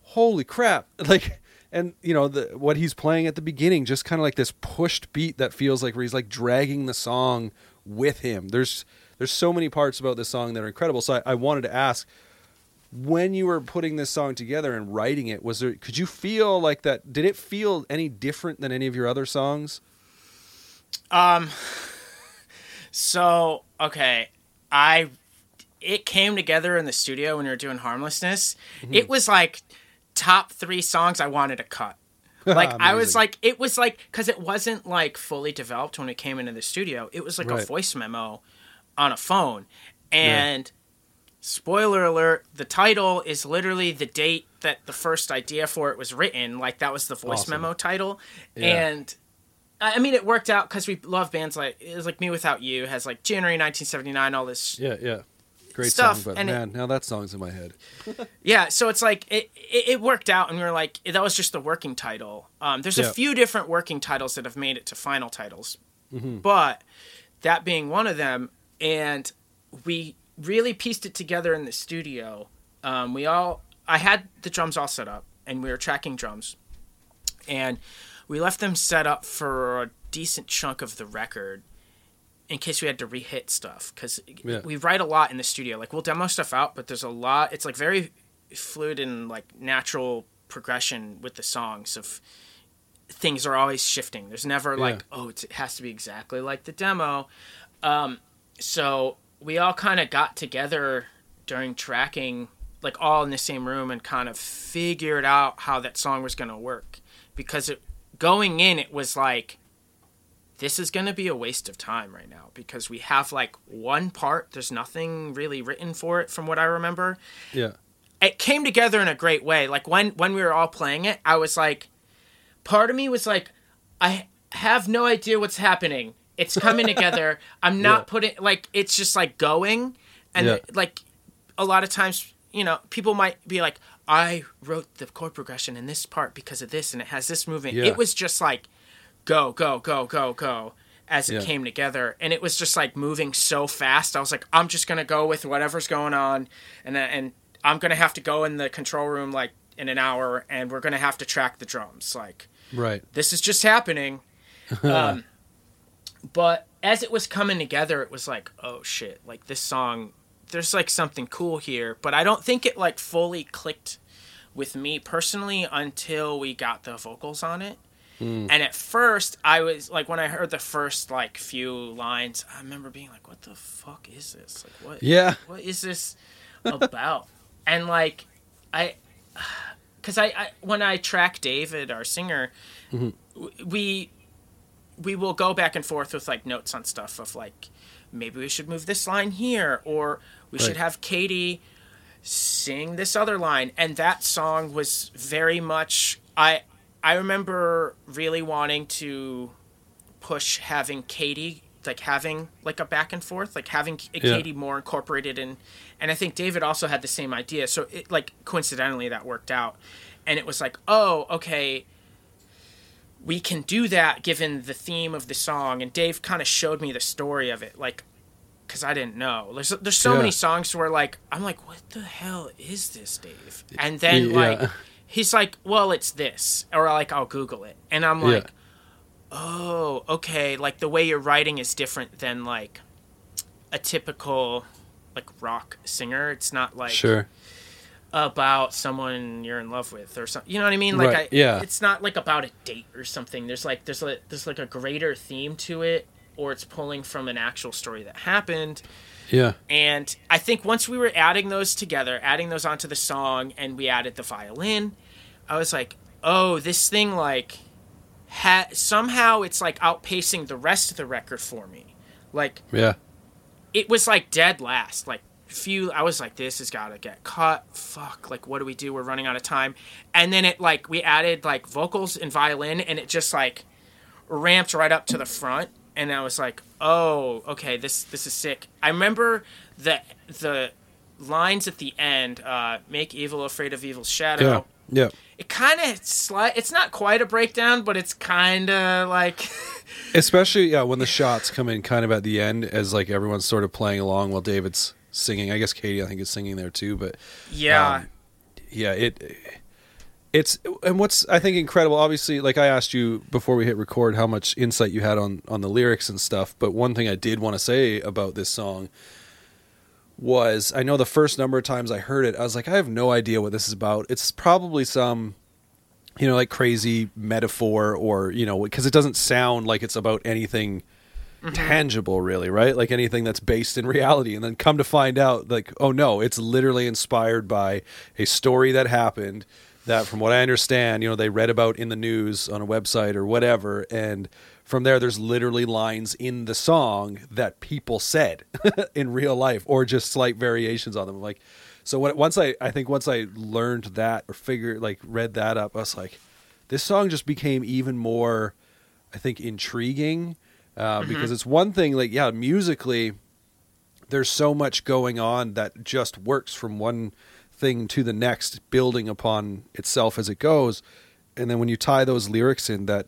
holy crap like and you know the what he's playing at the beginning just kind of like this pushed beat that feels like where he's like dragging the song with him there's there's so many parts about this song that are incredible so I, I wanted to ask when you were putting this song together and writing it was there could you feel like that did it feel any different than any of your other songs Um. So okay, I it came together in the studio when we were doing harmlessness. Mm-hmm. It was like top three songs I wanted to cut. Like I was like, it was like because it wasn't like fully developed when it came into the studio. It was like Right. a voice memo on a phone, and spoiler alert: the title is literally the date that the first idea for it was written. Like that was the voice Awesome. memo title, Yeah. and I I mean, it worked out because we love bands like it was like mewithoutYou has like January 1979, all this. yeah yeah great Stuff, song but and it- man now that song's in my head Yeah, so it's like it, it, it worked out, and we were like, that was just the working title. Um, there's Yeah. a few different working titles that have made it to final titles, Mm-hmm. but that being one of them, and we really pieced it together in the studio. Um, we all, I had the drums all set up, and we were tracking drums, and we left them set up for a decent chunk of the record in case we had to re-hit stuff because Yeah. we write a lot in the studio. Like we'll demo stuff out but there's a lot it's like very fluid and like natural progression with the songs of things are always shifting. There's never like oh it's, it has to be exactly like the demo. Um, so we all kind of got together during tracking like all in the same room and kind of figured out how that song was going to work. Because it, going in it was like this is going to be a waste of time right now because we have like one part there's nothing really written for it from what i remember. Yeah. It came together in a great way. Like when when we were all playing it i was like part of me was like i have no idea what's happening. It's coming together. I'm not Yeah. putting like it's just like going. And Yeah. like a lot of times you know people might be like i wrote the chord progression in this part because of this and it has this movement Yeah. it was just like go, go, go, go, go as it Yeah. came together. And it was just like moving so fast. I was like, I'm just gonna go with whatever's going on, and and I'm gonna have to go in the control room like in an hour, and we're gonna have to track the drums. Like Right. this is just happening. um, but as it was coming together, it was like, oh shit, like this song, there's like something cool here. But I don't think it like fully clicked with me personally until we got the vocals on it. Mm. And at first, I was like, when I heard the first like few lines, I remember being like, "What the fuck is this? Like, what? Yeah. what is this about?" and like, I, because I, I when I track David, our singer, mm-hmm. w- we we will go back and forth with like notes on stuff of like maybe we should move this line here or we should have Katie sing this other line and that song was very much I I remember really wanting to push having Katie like having like a back and forth like having Yeah. Katie more incorporated in and I think David also had the same idea so it like coincidentally that worked out and it was like oh okay we can do that given the theme of the song and dave kind of showed me the story of it like because i didn't know there's, there's so Yeah. many songs where like i'm like what the hell is this dave and then Yeah. like he's like well it's this or like i'll google it and i'm like oh okay like the way you're writing is different than like a typical like rock singer it's not like Sure. about someone you're in love with or something. You know what I mean? Like Right, I yeah. it's not like about a date or something. There's like there's like there's like a greater theme to it or it's pulling from an actual story that happened. Yeah. And I think once we were adding those together, adding those onto the song and we added the violin, I was like, "Oh, this thing like ha- somehow it's like outpacing the rest of the record for me." Like Yeah. it was like dead last. Like few, I was like, this has got to get cut. Fuck. Like, what do we do? We're running out of time. And then it like we added like vocals and violin, and it just like ramped right up to the front. And I was like, oh, okay, this this is sick. I remember the the lines at the end, uh, "Make evil afraid of evil's shadow." Yeah. Yeah. It kind of sli- It's not quite a breakdown, but it's kind of like. Especially yeah, when the shots come in kind of at the end as like everyone's sort of playing along while David's singing. I guess Katie I think is singing there too, but yeah. Um, yeah, it it's and what's I think incredible. Obviously, like I asked you before we hit record, how much insight you had on on the lyrics and stuff. But one thing I did want to say about this song was I know the first number of times I heard it, I was like, I have no idea what this is about. It's probably some you know like crazy metaphor or you know because it doesn't sound like it's about anything mm-hmm. tangible really right like anything that's based in reality and then come to find out like oh no it's literally inspired by a story that happened that from what i understand you know they read about in the news on a website or whatever and from there there's literally lines in the song that people said in real life or just slight variations on them. Like so when, once i i think once i learned that or figured like read that up i was like this song just became even more i think intriguing uh, because it's one thing like yeah musically there's so much going on that just works from one thing to the next building upon itself as it goes. And then when you tie those lyrics in that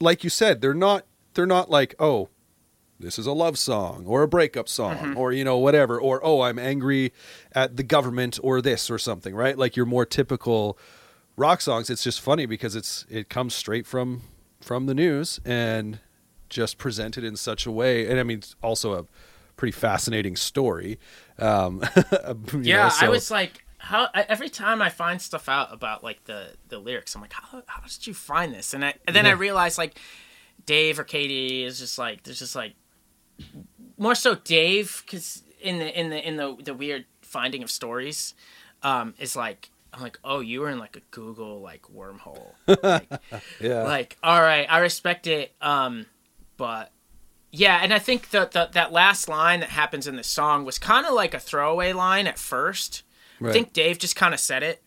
like you said they're not they're not like oh this is a love song or a breakup song mm-hmm. or you know whatever or oh i'm angry at the government or this or something right? Like your more typical rock songs it's just funny because it's it comes straight from from the news and just presented in such a way. And i mean also a pretty fascinating story. Um you yeah know, so- i was like how every time i find stuff out about like the the lyrics i'm like how, how did you find this? And, I, and then i realized like dave or katie is just like there's just like more so dave because in the in the in the the weird finding of stories um is like i'm like oh you were in like a google like wormhole. Like, yeah. like all right i respect it um but yeah and i think that the, that last line that happens in the song was kind of like a throwaway line at first. I think dave just kind of said it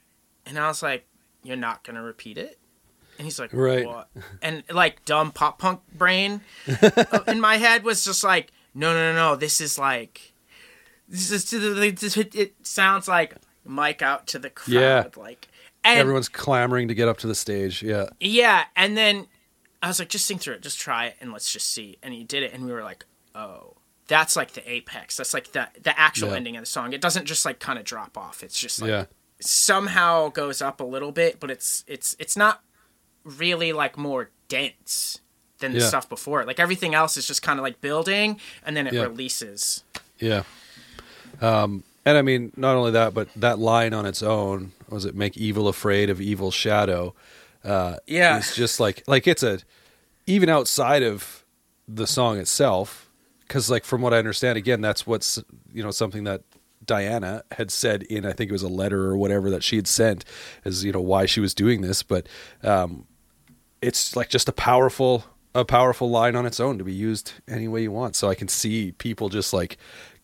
and i was like you're not gonna repeat it? And he's like Right. what? And like dumb pop punk brain in my head was just like no no no no this is like this is it sounds like mic out to the crowd Yeah. like and everyone's clamoring to get up to the stage yeah. Yeah, and then I was like, just sing through it, just try it, and let's just see. And he did it, and we were like, oh, that's like the apex. That's like the the actual Yeah. ending of the song. It doesn't just like kind of drop off. It's just like yeah. somehow goes up a little bit, but it's it's it's not really like more dense than the Yeah. stuff before it. Like everything else is just kind of like building, and then it Yeah. releases. Yeah. Um, and I mean, not only that, but that line on its own was it make evil afraid of evil shadow. Uh, Yeah. it's just like like it's a even outside of the song itself, because like from what I understand, again, that's what's you know something that Diana had said in I think it was a letter or whatever that she had sent as you know why she was doing this, but um, it's like just a powerful a powerful line on its own to be used any way you want. So I can see people just like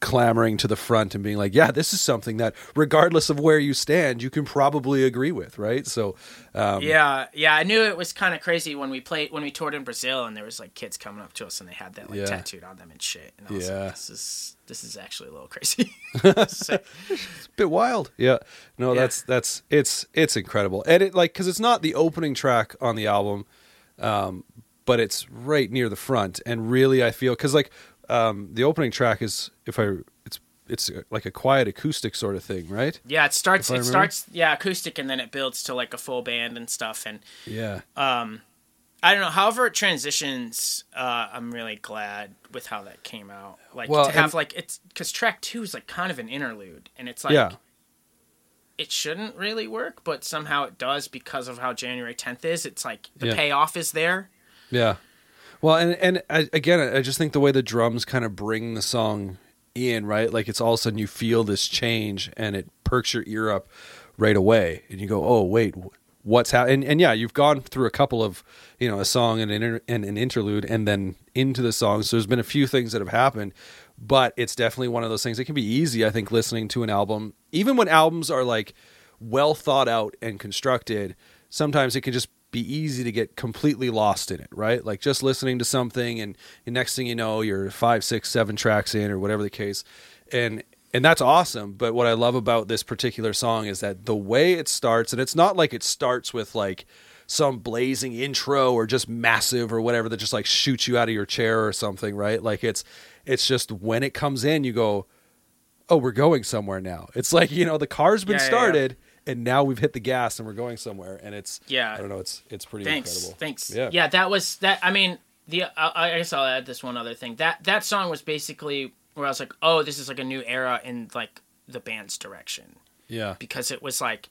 clamoring to the front and being like, "Yeah, this is something that, regardless of where you stand, you can probably agree with." Right? So, um, yeah, yeah. I knew it was kind of crazy when we played when we toured in Brazil, and there was like kids coming up to us, and they had that like Yeah. tattooed on them and shit. And I was Yeah. like, this is this is actually a little crazy. So- it's a bit wild. Yeah. No, Yeah. that's that's it's it's incredible. And it like cuz it's not the opening track on the album um but it's right near the front and really I feel cuz like um the opening track is if I it's it's like a quiet acoustic sort of thing, right? yeah, it starts. It starts. Yeah, acoustic, and then it builds to like a full band and stuff. And Yeah. Um I don't know. However, it transitions. Uh, I'm really glad with how that came out. Like Well, to have and- like it's because track two is like kind of an interlude, and it's like yeah. it shouldn't really work, but somehow it does because of how January 10th is. It's like the Yeah. payoff is there. Yeah. Well, and and I, again, I just think the way the drums kind of bring the song in, right? Like it's all of a sudden you feel this change, and it perks your ear up right away, and you go, "Oh, wait, what's happening?" And, yeah, you've gone through a couple of, you know, a song and an, inter- and an interlude, and then into the song. So there's been a few things that have happened, but it's definitely one of those things. It can be easy, I think, listening to an album, even when albums are like well thought out and constructed. Sometimes it can just be easy to get completely lost in it, right? Like just listening to something, and, and next thing you know, you're five, six, seven tracks in, or whatever the case, and and that's awesome. But what I love about this particular song is that the way it starts, and it's not like it starts with like some blazing intro or just massive or whatever that just like shoots you out of your chair or something, right? Like it's it's just when it comes in, you go, oh, we're going somewhere now. It's like you know the car's been Yeah, yeah, yeah. And now we've hit the gas and we're going somewhere, and it's Yeah. I don't know, it's it's pretty Thanks. incredible. Thanks. Yeah. Yeah, that was that. I mean, the I, I guess I'll add this one other thing. That that song was basically where I was like, oh, this is like a new era in like the band's direction yeah, because it was like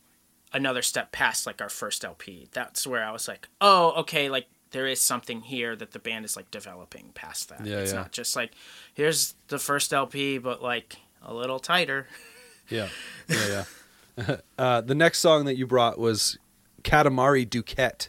another step past like our first LP. That's where I was like, oh, okay, like there is something here that the band is like developing past that. Yeah, it's yeah. not just like here's the first LP, but like a little tighter. yeah, yeah, yeah. uh, the next song that you brought was Katamari Duquette.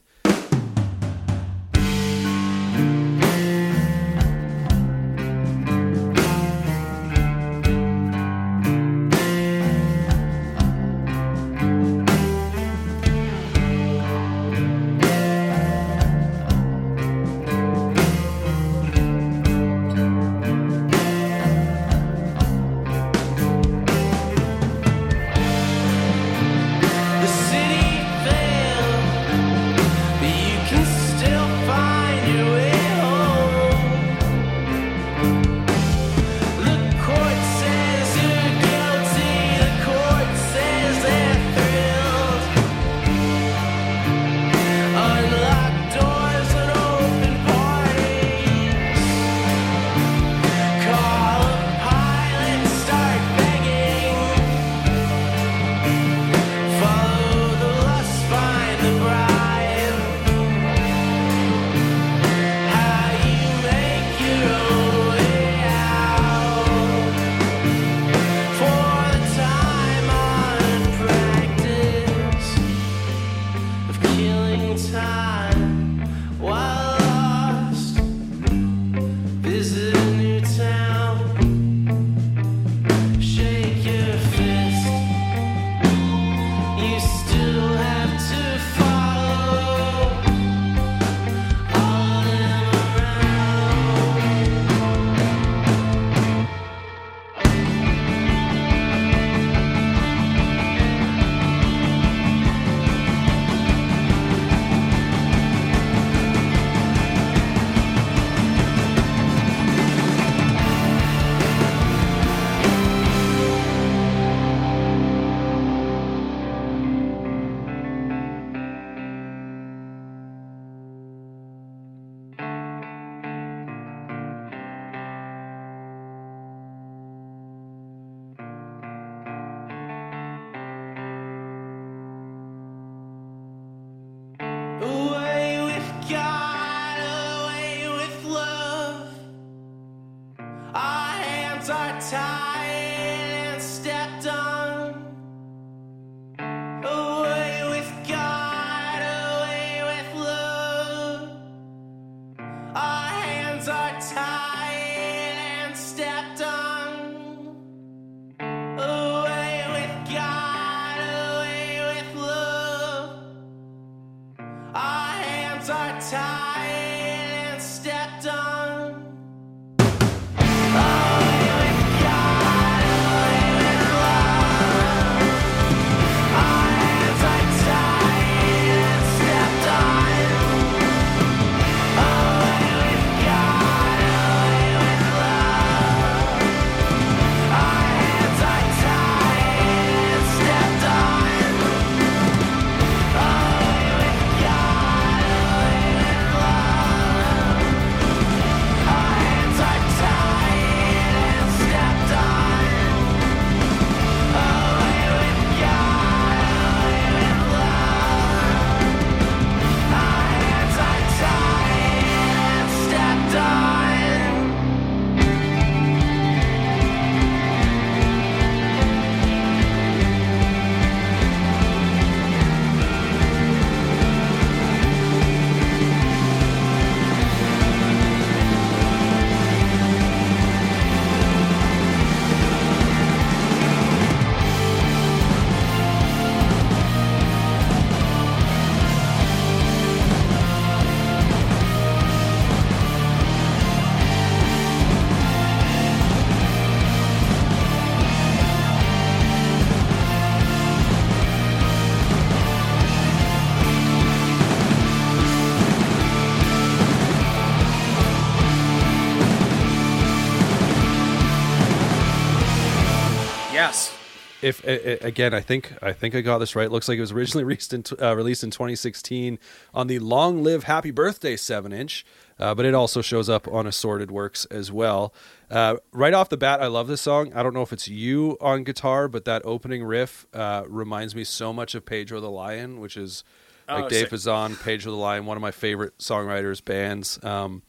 If again, I think I think I got this right. It looks like it was originally released in, uh, released in 2016 on the Long Live Happy Birthday seven inch, uh, but it also shows up on Assorted Works as well. Uh, right off the bat, I love this song. I don't know if it's you on guitar, but that opening riff uh, reminds me so much of Pedro the Lion, which is like Oh, Dave. Bazan, Pedro the Lion, one of my favorite songwriters bands. Um,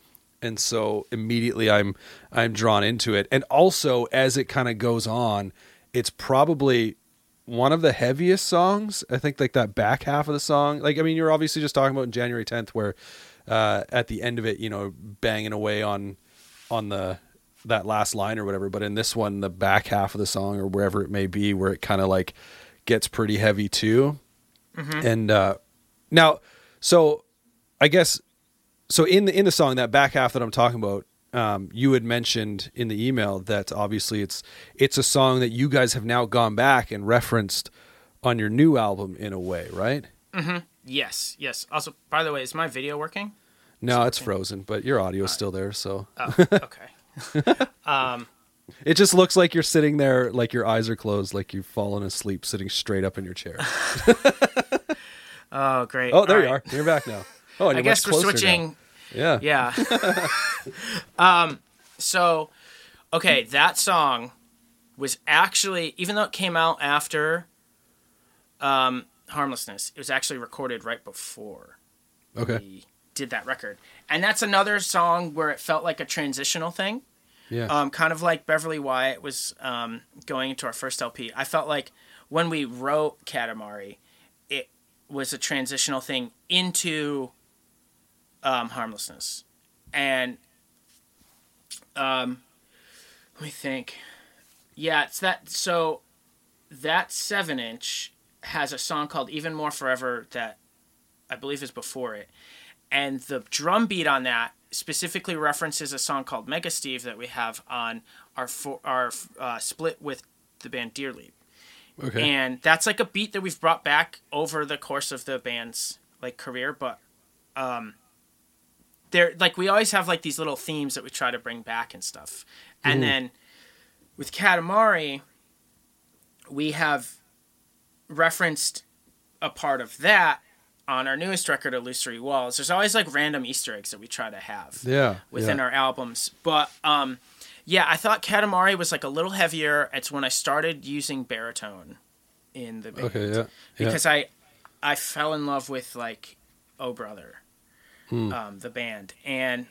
and so immediately I'm I'm drawn into it. And also as it kind of goes on, it's probably one of the heaviest songs. I think like that back half of the song. Like I mean, you're obviously just talking about January 10th, where uh, at the end of it, you know, banging away on on the that last line or whatever. But in this one, the back half of the song or wherever it may be, where it kind of like gets pretty heavy too. And uh, now, so I guess so in the in the song that back half that I'm talking about, um, you had mentioned in the email that obviously it's it's a song that you guys have now gone back and referenced on your new album in a way, right? Mm-hmm. Yes, yes. Also, by the way, is my video working? No, it's frozen, but your audio's still there, so Oh, okay. it just looks like you're sitting there, like your eyes are closed, like you've fallen asleep, sitting straight up in your chair. Oh, great. Oh, there All you right. are. You're back now. Oh, and I you're guess we're closer now. Yeah, Yeah. um. So, okay, that song was actually, even though it came out after, um, "Harmlessness," it was actually recorded right before Okay. we did that record, and that's another song where it felt like a transitional thing. Yeah. um, kind of like Beverly Wyatt was um, going into our first LP. I felt like when we wrote Katamari, it was a transitional thing into um, harmlessness, and um, let me think. Yeah, it's that. So that seven inch has a song called "Even More Forever" that I believe is before it, and the drum beat on that specifically references a song called Mega Steve that we have on our fo- our uh, split with the band Deer Leap. okay. And that's like a beat that we've brought back over the course of the band's like career, but um there like we always have like these little themes that we try to bring back and stuff. And then with Katamari, we have referenced a part of that on our newest record, Illusory Walls. There's always like random Easter eggs that we try to have yeah. within yeah. our albums. But um, yeah, I thought Katamari was like a little heavier. It's when I started using baritone in the band Okay. Yeah. yeah. because I I fell in love with like Oh Brother, Hmm. um, the band, and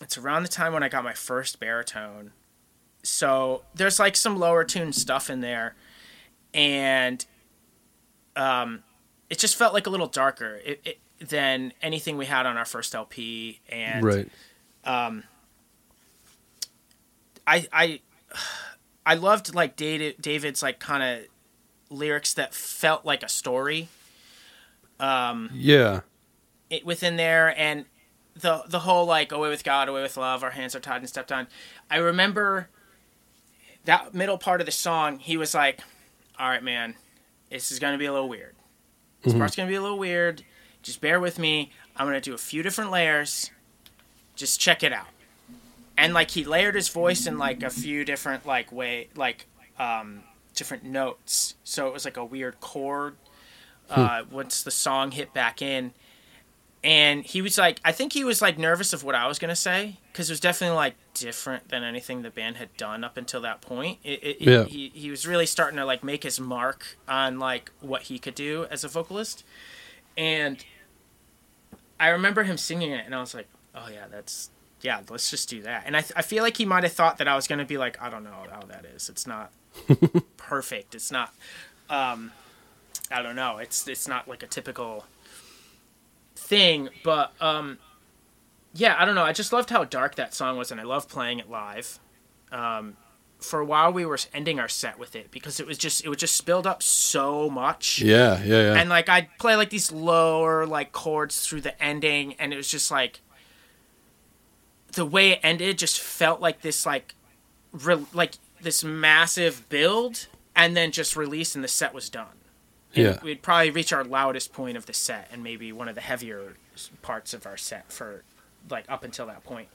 it's around the time when I got my first baritone. So there's like some lower tune stuff in there, and um, it just felt like a little darker it, it, than anything we had on our first LP, and right. I I I loved like David, David's like kind of lyrics that felt like a story Yeah. It, within there and the the whole like away with God, away with love, our hands are tied and stepped on. I remember that middle part of the song. He was like, "All right, man, this is gonna be a little weird. This part's gonna be a little weird. Just bear with me. I'm gonna do a few different layers. Just check it out." And like he layered his voice in like a few different like way like um different notes. So it was like a weird chord. Uh, once the song hit back in, and he was like i think he was like nervous of what i was going to say because it was definitely like different than anything the band had done up until that point. It, it, Yeah. he, he was really starting to like make his mark on like what he could do as a vocalist. And i remember him singing it and i was like oh yeah that's yeah let's just do that. And i, I feel like he might have thought that i was going to be like i don't know how that is. It's not perfect. It's not um i don't know. It's it's not like a typical thing, but um, yeah, I don't know. I just loved how dark that song was, and I love playing it live. Um, for a while, we were ending our set with it because it was just it would just spilled up so much, Yeah. Yeah. Yeah. and like I'd play like these lower like chords through the ending, and it was just like the way it ended just felt like this like re- like this massive build, and then just release, and the set was done Yeah. we'd probably reach our loudest point of the set and maybe one of the heavier parts of our set for like up until that point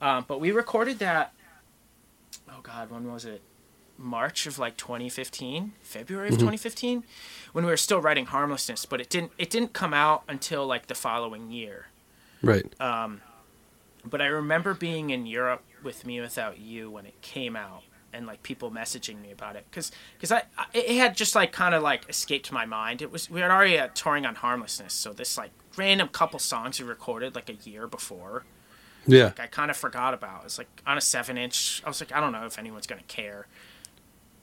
um, but we recorded that oh god when was it March of like 2015, February of 2015, when we were still writing Harmlessness, but it didn't it didn't come out until like the following year. Right. Um, But I remember being in Europe with mewithoutYou when it came out, and like people messaging me about it, because because I, I it had just like kind of like escaped my mind. It was we had already uh, touring on Harmlessness, so this like random couple songs we recorded like a year before. yeah. like I kind of forgot about. It was like on a seven inch. I was like, I don't know if anyone's gonna care.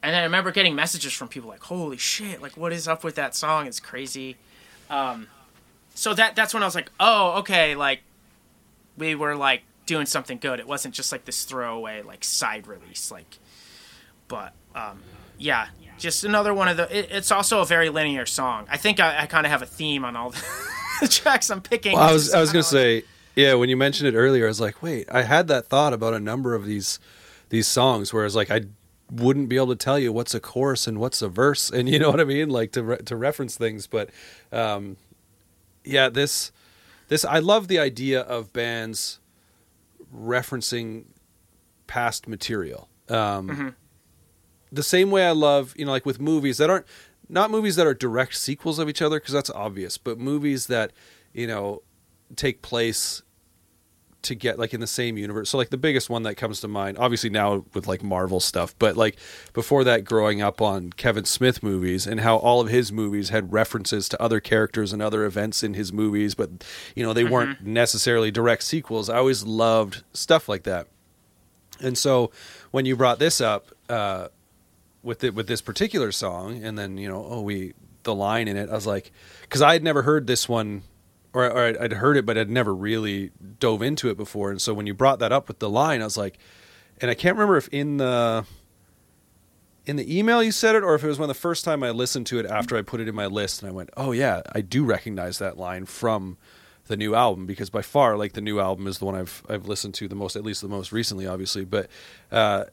And then I remember getting messages from people like, "Holy shit! Like, what is up with that song? It's crazy." Um, so that that's when I was like, "Oh, okay." Like, we were like doing something good. It wasn't just like this throwaway like side release. Like, but um, yeah, just another one of the. It, it's also a very linear song. I think I, I kind of have a theme on all the tracks I'm picking. Well, I was I was gonna say yeah. When you mentioned it earlier, I was like, wait, I had that thought about a number of these these songs, whereas like I wouldn't be able to tell you what's a chorus and what's a verse, and you know what I mean, like to re- to reference things. But um, yeah, this this I love the idea of bands referencing past material. Um, The same way I love, you know, like with movies that aren't not movies that are direct sequels of each other because that's obvious, but movies that you know take place to get like in the same universe. So like the biggest one that comes to mind, obviously now with like Marvel stuff, but like before that growing up on Kevin Smith movies and how all of his movies had references to other characters and other events in his movies, but you know, they weren't necessarily direct sequels. I always loved stuff like that. And so when you brought this up, uh, with it with this particular song, and then you know, oh, we the line in it. I was like, because I had never heard this one, or, or I'd- heard it, but I'd never really dove into it before. And so when you brought that up with the line, I was like, and I can't remember if in the in the email you said it, or if it was when the first time I listened to it after I put it in my list, and I went, oh yeah, I do recognize that line from the new album because by far like the new album is the one I've I've listened to the most at least the most recently obviously but uh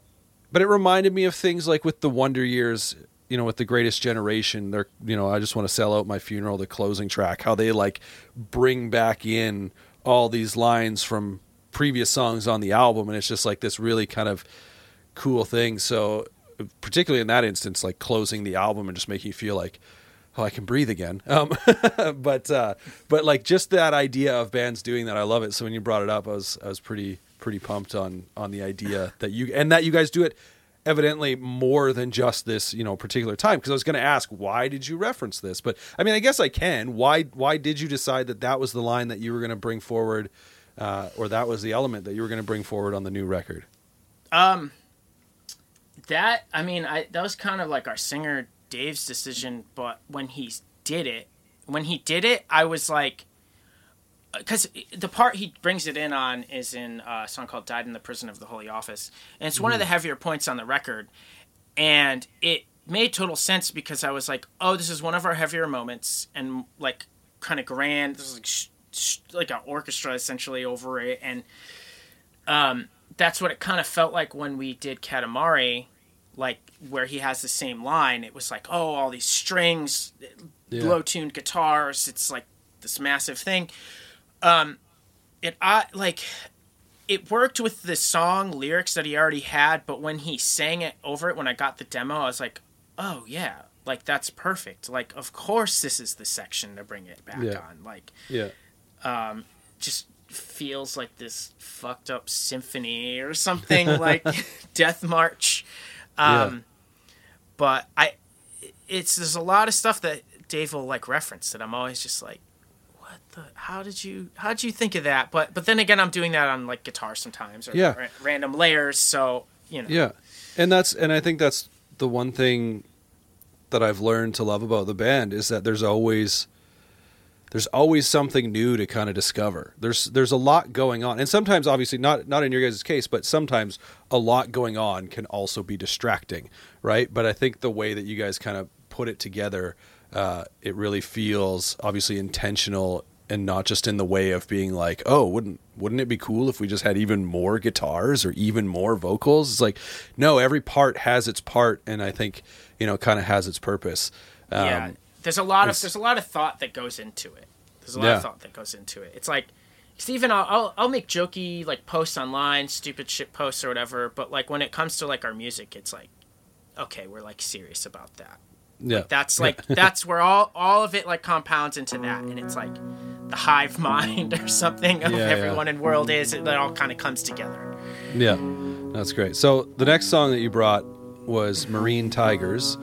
but it reminded me of things like with the Wonder Years, you know, with the Greatest Generation. They're, you know, I just want to sell out my funeral, the closing track. How they like bring back in all these lines from previous songs on the album, and it's just like this really kind of cool thing. So, particularly in that instance, like closing the album and just making you feel like. Oh, I can breathe again. Um, but uh, but like just that idea of bands doing that, I love it. So when you brought it up, I was I was pretty pretty pumped on on the idea that you and that you guys do it evidently more than just this you know particular time. Because i was going to ask why did you reference this? But i mean i guess i can. Why why did you decide that that was the line that you were going to bring forward uh, or that was the element that you were going to bring forward on the new record? Um, that I mean, I that was kind of like our singer Dave's decision, but when he did it, when he did it, I was like, because the part he brings it in on is in a song called "Died in the Prison of the Holy Office," and it's one of the heavier points on the record, and it made total sense because I was like, oh, this is one of our heavier moments, and like kind of grand. This is like sh- sh- like an orchestra essentially over it, and um, that's what it kind of felt like when we did Katamari, like where he has the same line. It was like, oh, all these strings, Yeah. low tuned guitars. It's like this massive thing. Um, it I like it worked with the song lyrics that he already had, but when he sang it over it, when I got the demo, I was like, oh yeah, like that's perfect. Like of course this is the section to bring it back Yeah. on. Like yeah um, just feels like this fucked up symphony or something like Death March. Um, But I, it's there's a lot of stuff that Dave will like reference that I'm always just like, the? How did you? How did you think of that? But but then again, I'm doing that on like guitar sometimes or Yeah. ra- random layers. So you know, Yeah, and that's and I think that's the one thing that I've learned to love about the band is that there's always there's always something new to kind of discover. There's there's a lot going on, and sometimes obviously not not in your guys' case, but sometimes a lot going on can also be distracting, right? But I think the way that you guys kind of put it together, uh, it really feels obviously intentional and not just in the way of being like, oh, wouldn't wouldn't it be cool if we just had even more guitars or even more vocals? It's like, no, every part has its part, and I think you know kind of has its purpose. Um, yeah. There's a lot of there's a lot of thought that goes into it. There's a lot Yeah. of thought that goes into it. It's like, Stephen, I'll, I'll I'll make jokey like posts online, stupid shit posts or whatever. But like when it comes to like our music, it's like, okay, we're like serious about that. Yeah. That's like that's where all all of it like compounds into that, and it's like hive mind or something of Yeah, yeah. everyone in the world is. It all kind of comes together. Yeah, that's great. So the next song that you brought was Marine Tigers.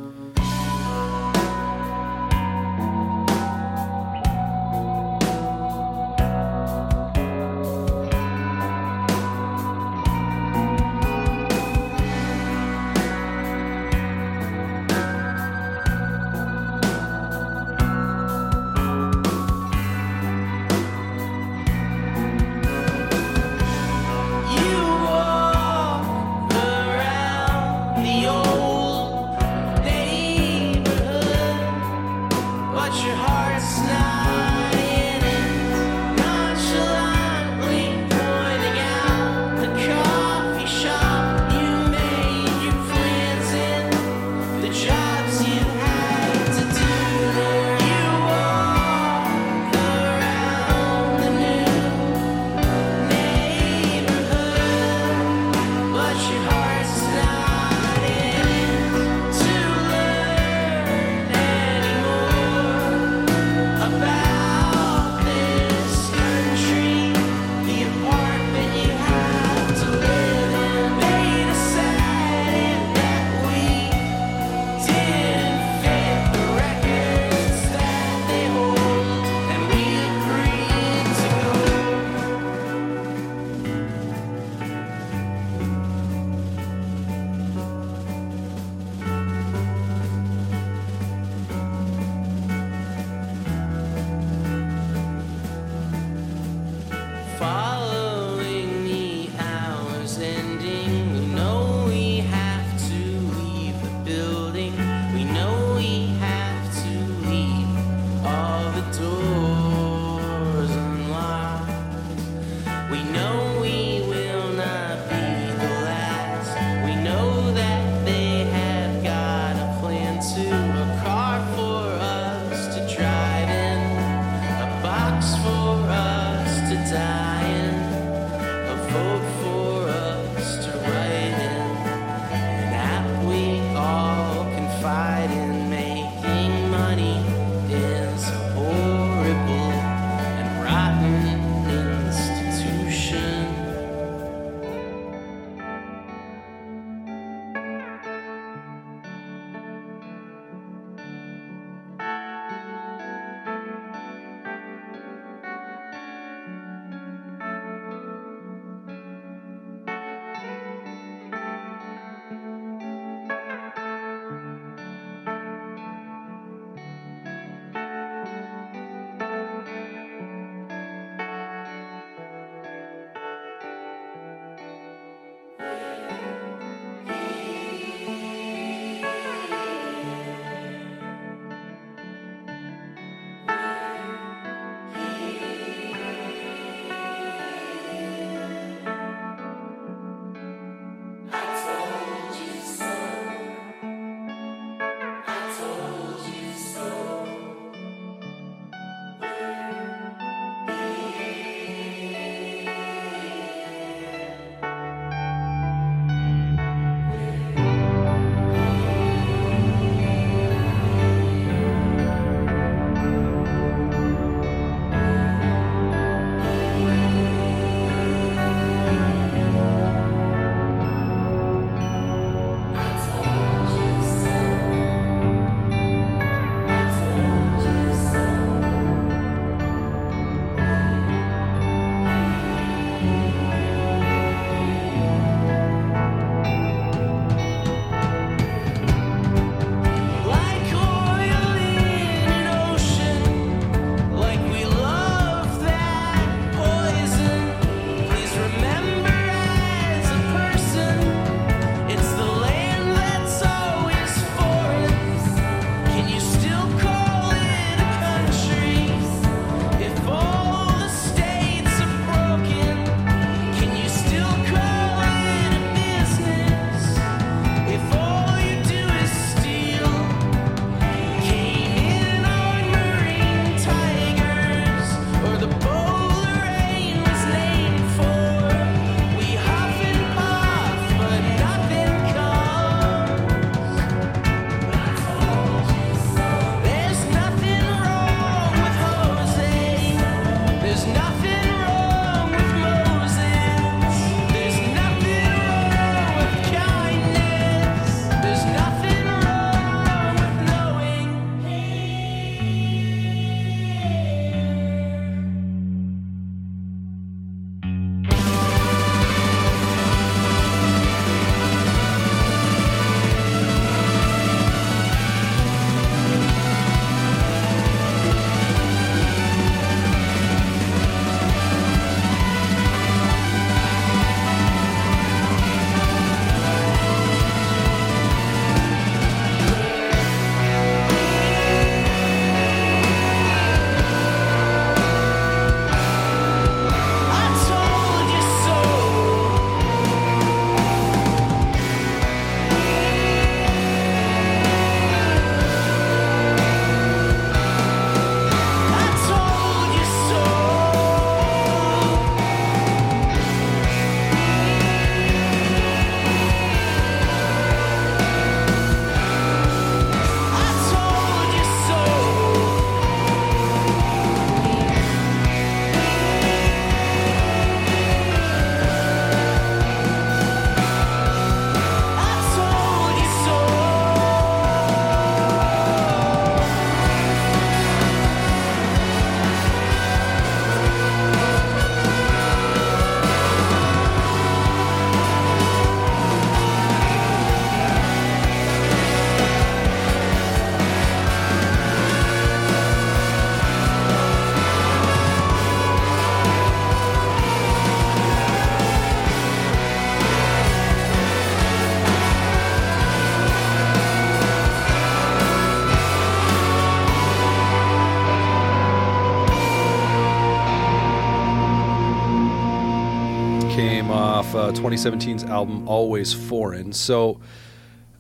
Came off uh, 2017's album Always Foreign. So,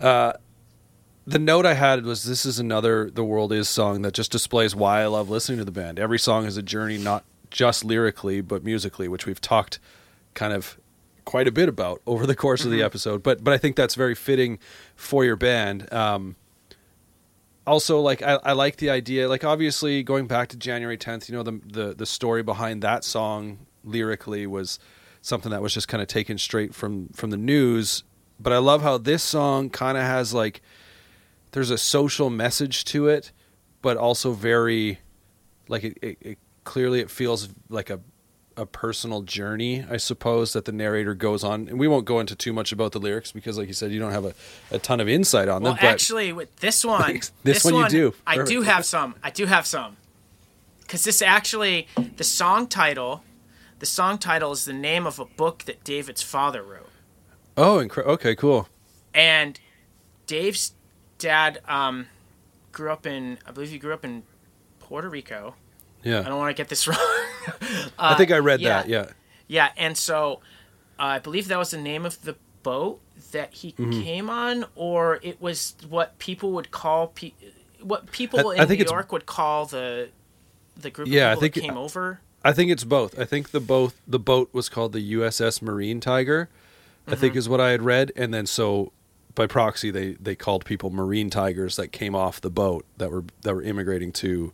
uh, the note I had was this is another The World Is song that just displays why I love listening to the band. Every song is a journey, not just lyrically, but musically, which we've talked kind of quite a bit about over the course of the episode. But but I think that's very fitting for your band. Um, also, like I, I like the idea. Like obviously, going back to January 10th, you know the the the story behind that song lyrically was something that was just kind of taken straight from from the news. But I love how this song kind of has like there's a social message to it, but also very like it, it, it clearly it feels like a a personal journey, I suppose, that the narrator goes on. And we won't go into too much about the lyrics because, like you said, you don't have a, a ton of insight on Well, them. But actually, with this one, This one you do. I do have some. I do have some. Because this actually, the song title, the song title is the name of a book that David's father wrote. oh, incre- okay, cool. And Dave's dad um, grew up in, I believe he grew up in Puerto Rico. Yeah, I don't want to get this wrong. I think I read yeah. that. Yeah, Yeah, and so uh, I believe that was the name of the boat that he Mm-hmm. came on, or it was what people would call pe- what people I- in I think New York would call the the group Yeah, I think- that came over. I think it's both. I think the both the boat was called the USS Marine Tiger. I Mm-hmm. think is what I had read, and then so by proxy they they called people Marine Tigers that came off the boat that were that were immigrating to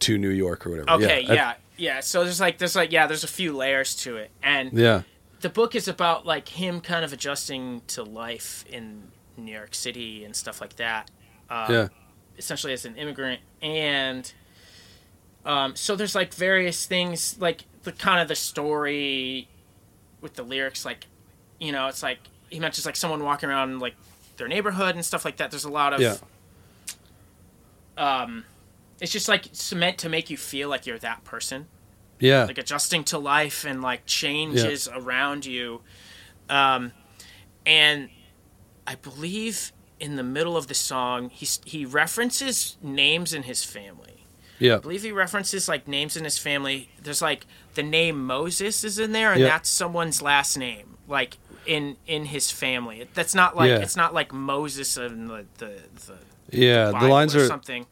to New York or whatever. Okay, I- yeah, yeah. So there's like there's like yeah, there's a few layers to it, and yeah, the book is about like him kind of adjusting to life in New York City and stuff like that. Um, yeah, essentially as an immigrant and um, so there's like various things like the kind of the story with the lyrics like you know it's like he mentions like someone walking around like their neighborhood and stuff like that. There's a lot of yeah, um it's just like it's meant to make you feel like you're that person. Yeah. like adjusting to life and like changes around you. Um and i believe in the middle of the song he's he references names in his family yeah. i believe he references like names in his family there's like the name moses is in there and Yeah. that's someone's last name like in in his family that's not like Yeah. it's not like moses and the the, the Yeah, Bible the lines are something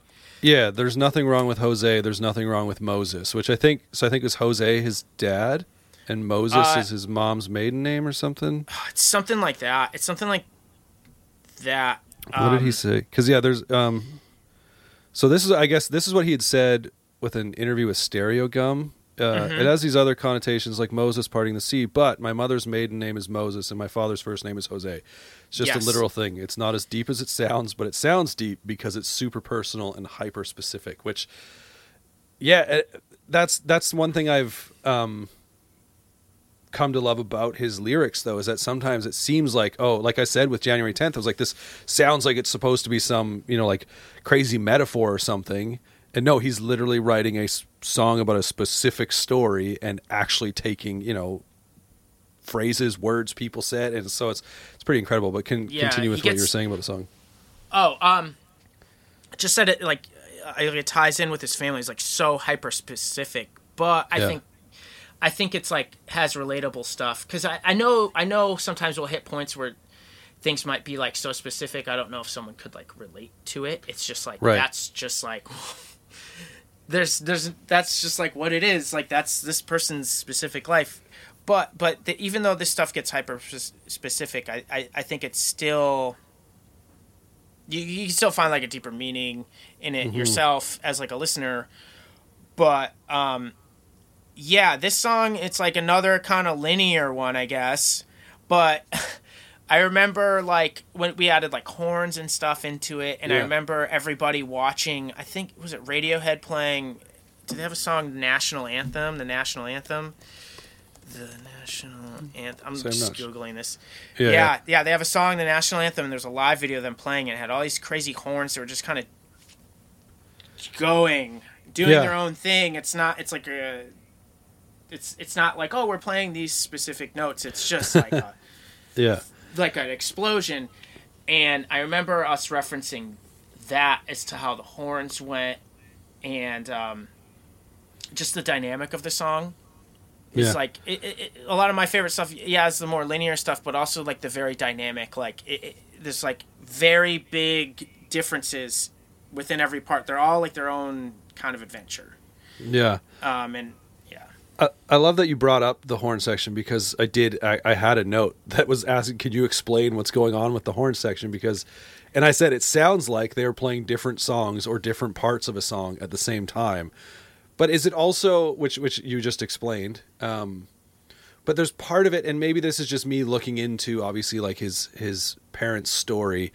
yeah. There's nothing wrong with Jose. There's nothing wrong with Moses, which I think. So I think is Jose his dad, and Moses Uh, is his mom's maiden name or something. it's something like that it's something like that What did he Um, say? Because yeah, there's um. So this is, I guess, this is what he had said with an interview with Stereogum. Uh, Mm-hmm. It has these other connotations like Moses parting the sea, but my mother's maiden name is Moses and my father's first name is Jose. It's just Yes. a literal thing. It's not as deep as it sounds, but it sounds deep because it's super personal and hyper specific. Which, yeah, uh, that's that's one thing I've um, come to love about his lyrics though is that sometimes it seems like oh like i said with january 10th i was like this sounds like it's supposed to be some you know like crazy metaphor or something. And no he's literally writing a s- song about a specific story and actually taking you know phrases words people said. And so it's it's pretty incredible. But can Yeah, continue with what you were saying about the song. Oh, um, I just said it like it ties in with his family. It's like so hyper specific, but I Yeah. think I think it's like has relatable stuff because I, I know I know sometimes we'll hit points where things might be like so specific. I don't know if someone could like relate to it. It's just like Right. that's just like there's there's that's just like what it is. Like that's this person's specific life. But but the, even though this stuff gets hyper specific, I, I I think it's still you, you can still find like a deeper meaning in it yourself as like a listener but um yeah this song it's like another kind of linear one i guess but i remember like when we added like horns and stuff into it and i remember everybody watching i think was it radiohead playing did they have a song national anthem the national anthem the national anthem i'm I'm just sure. googling this Yeah, yeah, yeah. yeah, They have a song, the national anthem, and there's a live video of them playing it. it had all these crazy horns that were just kind of going, doing Yeah. their own thing. It's not. It's like a. It's it's not like oh we're playing these specific notes. It's just like a, yeah like an explosion. And I remember us referencing that as to how the horns went, and um, just the dynamic of the song. It's Yeah. like it, it, it- a lot of my favorite stuff. Yeah, is the more linear stuff, but also like the very dynamic. Like there's like very big differences within every part. They're all like their own kind of adventure. Yeah. Um, and I, love that you brought up the horn section because I did. I, I had a note that was asking, "Could you explain what's going on with the horn section?" Because, and I said it sounds like they are playing different songs or different parts of a song at the same time. But is it also which which you just explained? Um, but there's part of it, and maybe this is just me looking into obviously like his his parents' story.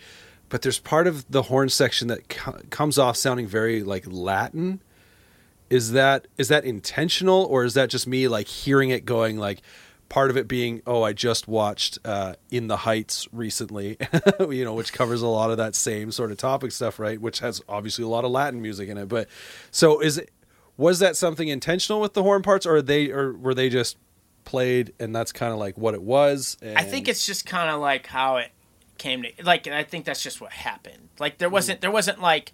But there's part of the horn section that co- comes off sounding very like Latin is that is that intentional or is that just me like hearing it going like part of it being oh i just watched uh in the heights recently you know which covers a lot of that same sort of topic stuff right which has obviously a lot of latin music in it but so is it was that something intentional with the horn parts or are they or were they just played and that's kind of like what it was I think it's just kind of like how it came to. Like I think that's just what happened. Like there wasn't there wasn't like,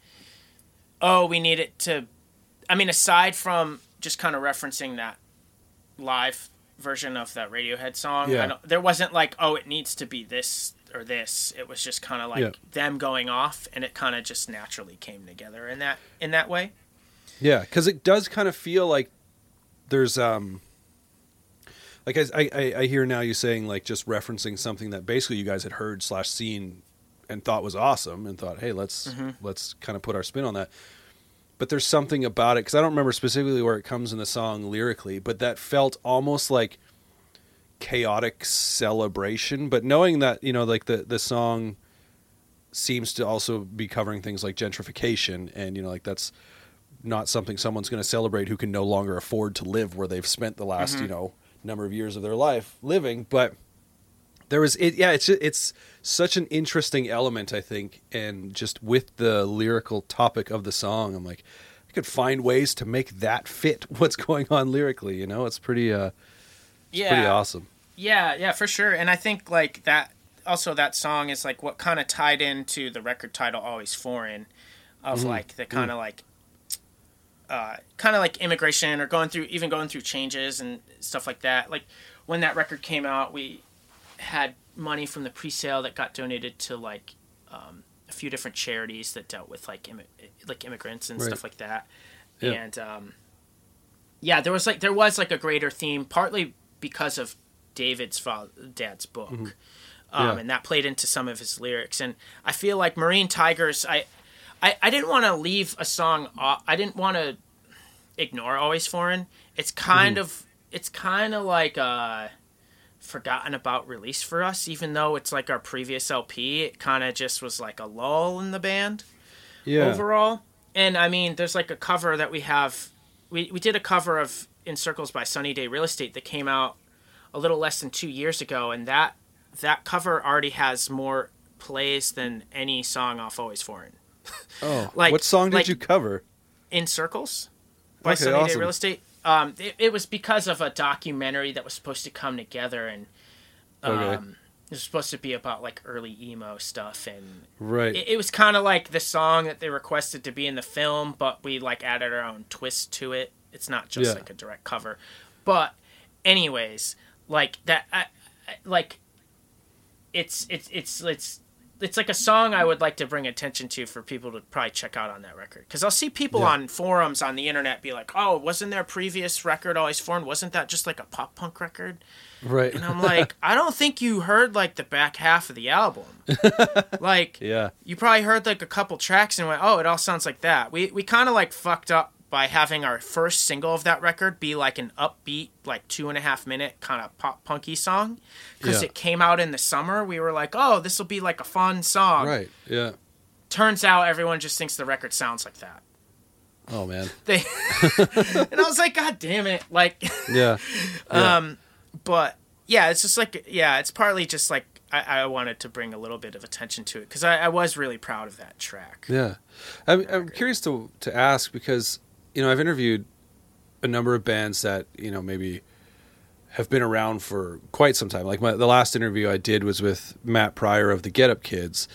oh, we need it to. I mean, aside from just kind of referencing that live version of that Radiohead song, Yeah. I don't, there wasn't like, oh, it needs to be this or this. It was just kind of like Yeah. them going off, and it kind of just naturally came together in that in that way. Yeah, because it does kind of feel like there's um like I, I I hear now you saying like just referencing something that basically you guys had heard slash seen and thought was awesome and thought hey let's let's kind of put our spin on that. But there's something about it because I don't remember specifically where it comes in the song lyrically, but that felt almost like chaotic celebration. But knowing that you know like the the song seems to also be covering things like gentrification and you know like that's not something someone's going to celebrate who can no longer afford to live where they've spent the last mm-hmm. you know number of years of their life living but there was it yeah it's it's such an interesting element i think and just with the lyrical topic of the song i'm like i could find ways to make that fit what's going on lyrically you know? It's pretty uh Yeah, pretty awesome. Yeah, yeah, for sure. And I think like that also that song is like what kind of tied into the record title Always Foreign of like the kind of like uh kind of like immigration or going through even going through changes and stuff like that. Like when that record came out, we had money from the pre-sale that got donated to like um, a few different charities that dealt with like immi- like immigrants and Right. stuff like that. Yeah. And um yeah, there was like there was like a greater theme, partly because of David's father, dad's book, um, Yeah. and that played into some of his lyrics. And I feel like Marine Tigers, I, I, I didn't want to leave a song. Off, I didn't want to ignore Always Foreign. It's kind of it's kind of like a forgotten about release for us, even though it's like our previous LP. It kind of just was like a lull in the band yeah overall. And I mean, there's like a cover that we have. We we did a cover of "In Circles" by Sunny Day Real Estate that came out a little less than two years ago, and that that cover already has more plays than any song off Always Foreign. oh like- what song did like- you cover In Circles by Okay, Sunny Day. Real Estate. Um, it, it was because of a documentary that was supposed to come together, and um, Okay. it was supposed to be about like early emo stuff and right it, it was kind of like the song that they requested to be in the film, but we like added our own twist to it. It's not just Yeah. like a direct cover. But anyways, like that I, I, like it's it's it's it's it's like a song I would like to bring attention to for people to probably check out on that record because I'll see people Yeah. on forums on the internet be like, "Oh, wasn't their previous record always foreign? Wasn't that just like a pop punk record?" right And I'm like, "I don't think you heard like the back half of the album." like, yeah you probably heard like a couple tracks and went, "Oh, it all sounds like that." We we kind of like fucked up by having our first single of that record be like an upbeat, like two and a half minute kind of pop punky song because Yeah. it came out in the summer. We were like, "Oh, this will be like a fun song." right yeah Turns out everyone just thinks the record sounds like that. oh man They and I was like, "God damn it!" Like, yeah Yeah. um, but yeah, it's just like yeah, it's partly just like. I, I wanted to bring a little bit of attention to it because I, I was really proud of that track. Yeah, I'm, I'm curious to to ask because you know I've interviewed a number of bands that you know maybe have been around for quite some time. Like my, the last interview I did was with Matt Pryor of the Get Up Kids,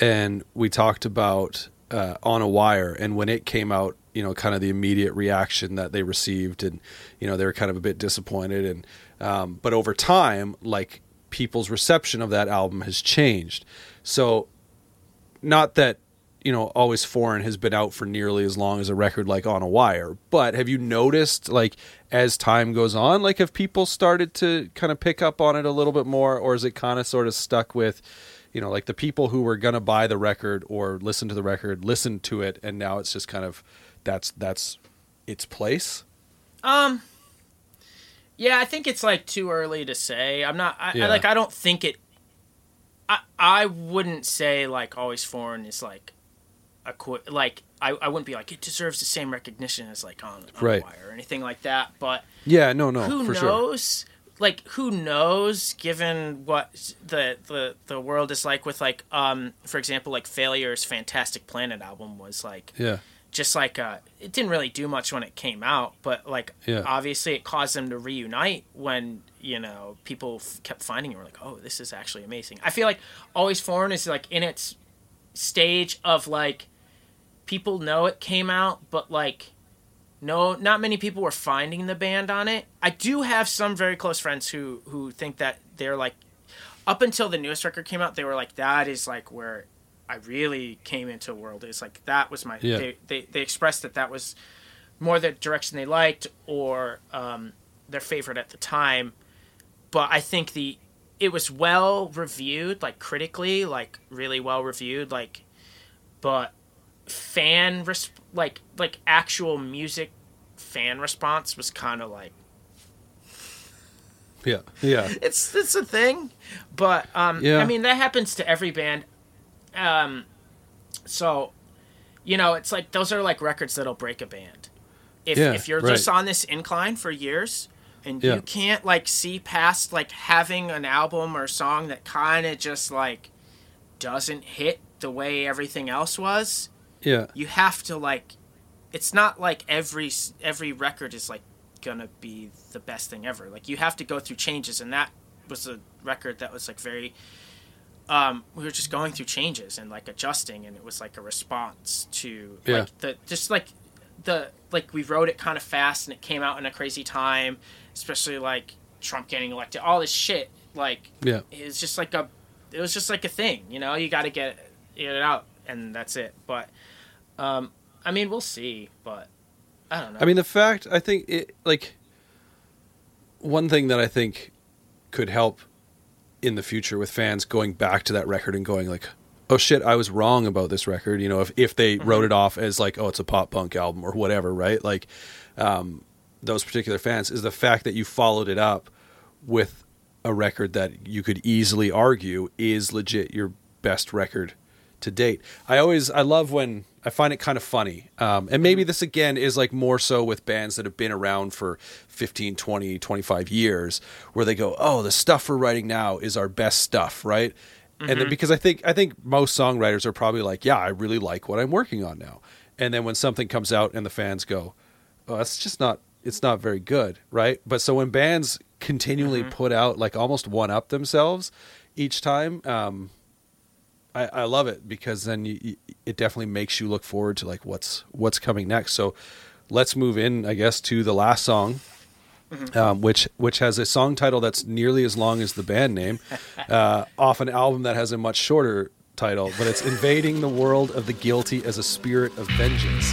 and we talked about uh, On a Wire, and when it came out you know kind of the immediate reaction that they received and you know they were kind of a bit disappointed and um, but over time like people's reception of that album has changed so not that you know always foreign has been out for nearly as long as a record like on a wire but have you noticed like as time goes on like have people started to kind of pick up on it a little bit more or is it kind of sort of stuck with you know like the people who were going to buy the record or listen to the record listened to it and now it's just kind of that's that's its place Um. Yeah, I think it's like too early to say. I'm not. I, Yeah. I like. I don't think it. I I wouldn't say like always foreign is like like I, I wouldn't be like it deserves the same recognition as like on, on Right. wire or anything like that. But yeah no no who for sure knows? Like who knows? Given what the the the world is like with like um for example like Failure's Fantastic Planet album was like yeah just like uh it didn't really do much when it came out but like Yeah. obviously it caused them to reunite when you know people f- kept finding it were like oh this is actually amazing i feel like always foreign is like in its stage of like people know it came out but like no not many people were finding the band on it. I do have some very close friends who who think that they're like up until the newest record came out they were like that is like where I really came into world. Is like that was my Yeah. they, they they expressed that that was more the direction they liked or um, their favorite at the time. But I think the it was well reviewed like critically like really well reviewed like but fan res- like like actual music fan response was kind of like yeah yeah it's it's a thing but um Yeah. i mean that happens to every band um so you know it's like those are like records that'll break a band if Yeah, if you're right. just on this incline for years and Yeah. you can't like see past like having an album or song that kind of just like doesn't hit the way everything else was yeah. You have to like it's not like every every record is like gonna be the best thing ever. Like you have to go through changes and that was a record that was like very um we were just going through changes and like adjusting and it was like a response to Yeah. like the just like the like we wrote it kind of fast and it came out in a crazy time especially like trump getting elected all this shit like yeah. it's just like a it was just like a thing you know? You got to get get it out and that's it but um i mean we'll see but i don't know I mean, the fact I think it like one thing that I think could help in the future with fans going back to that record and going like, "Oh shit, I was wrong about this record." You know, if if they wrote it off as like, "Oh, it's a pop punk album" or whatever, right? Like, um, those particular fans is the fact that you followed it up with a record that you could easily argue is legit your best record to date. I always I love when I find it kind of funny. Um, and maybe this again is like more so with bands that have been around for 15, 20, 25 years where they go, "Oh, the stuff we're writing now is our best stuff," right? And then because I think I think most songwriters are probably like, "Yeah, I really like what I'm working on now." And then when something comes out and the fans go, "Oh, that's just not it's not very good," right? But so when bands continually put out like almost one up themselves each time, um, I, I love it because then you, it definitely makes you look forward to like what's what's coming next. So let's move in, I guess, to the last song, um, which which has a song title that's nearly as long as the band name, uh, off an album that has a much shorter title, but it's "Invading the World of the Guilty as a Spirit of Vengeance."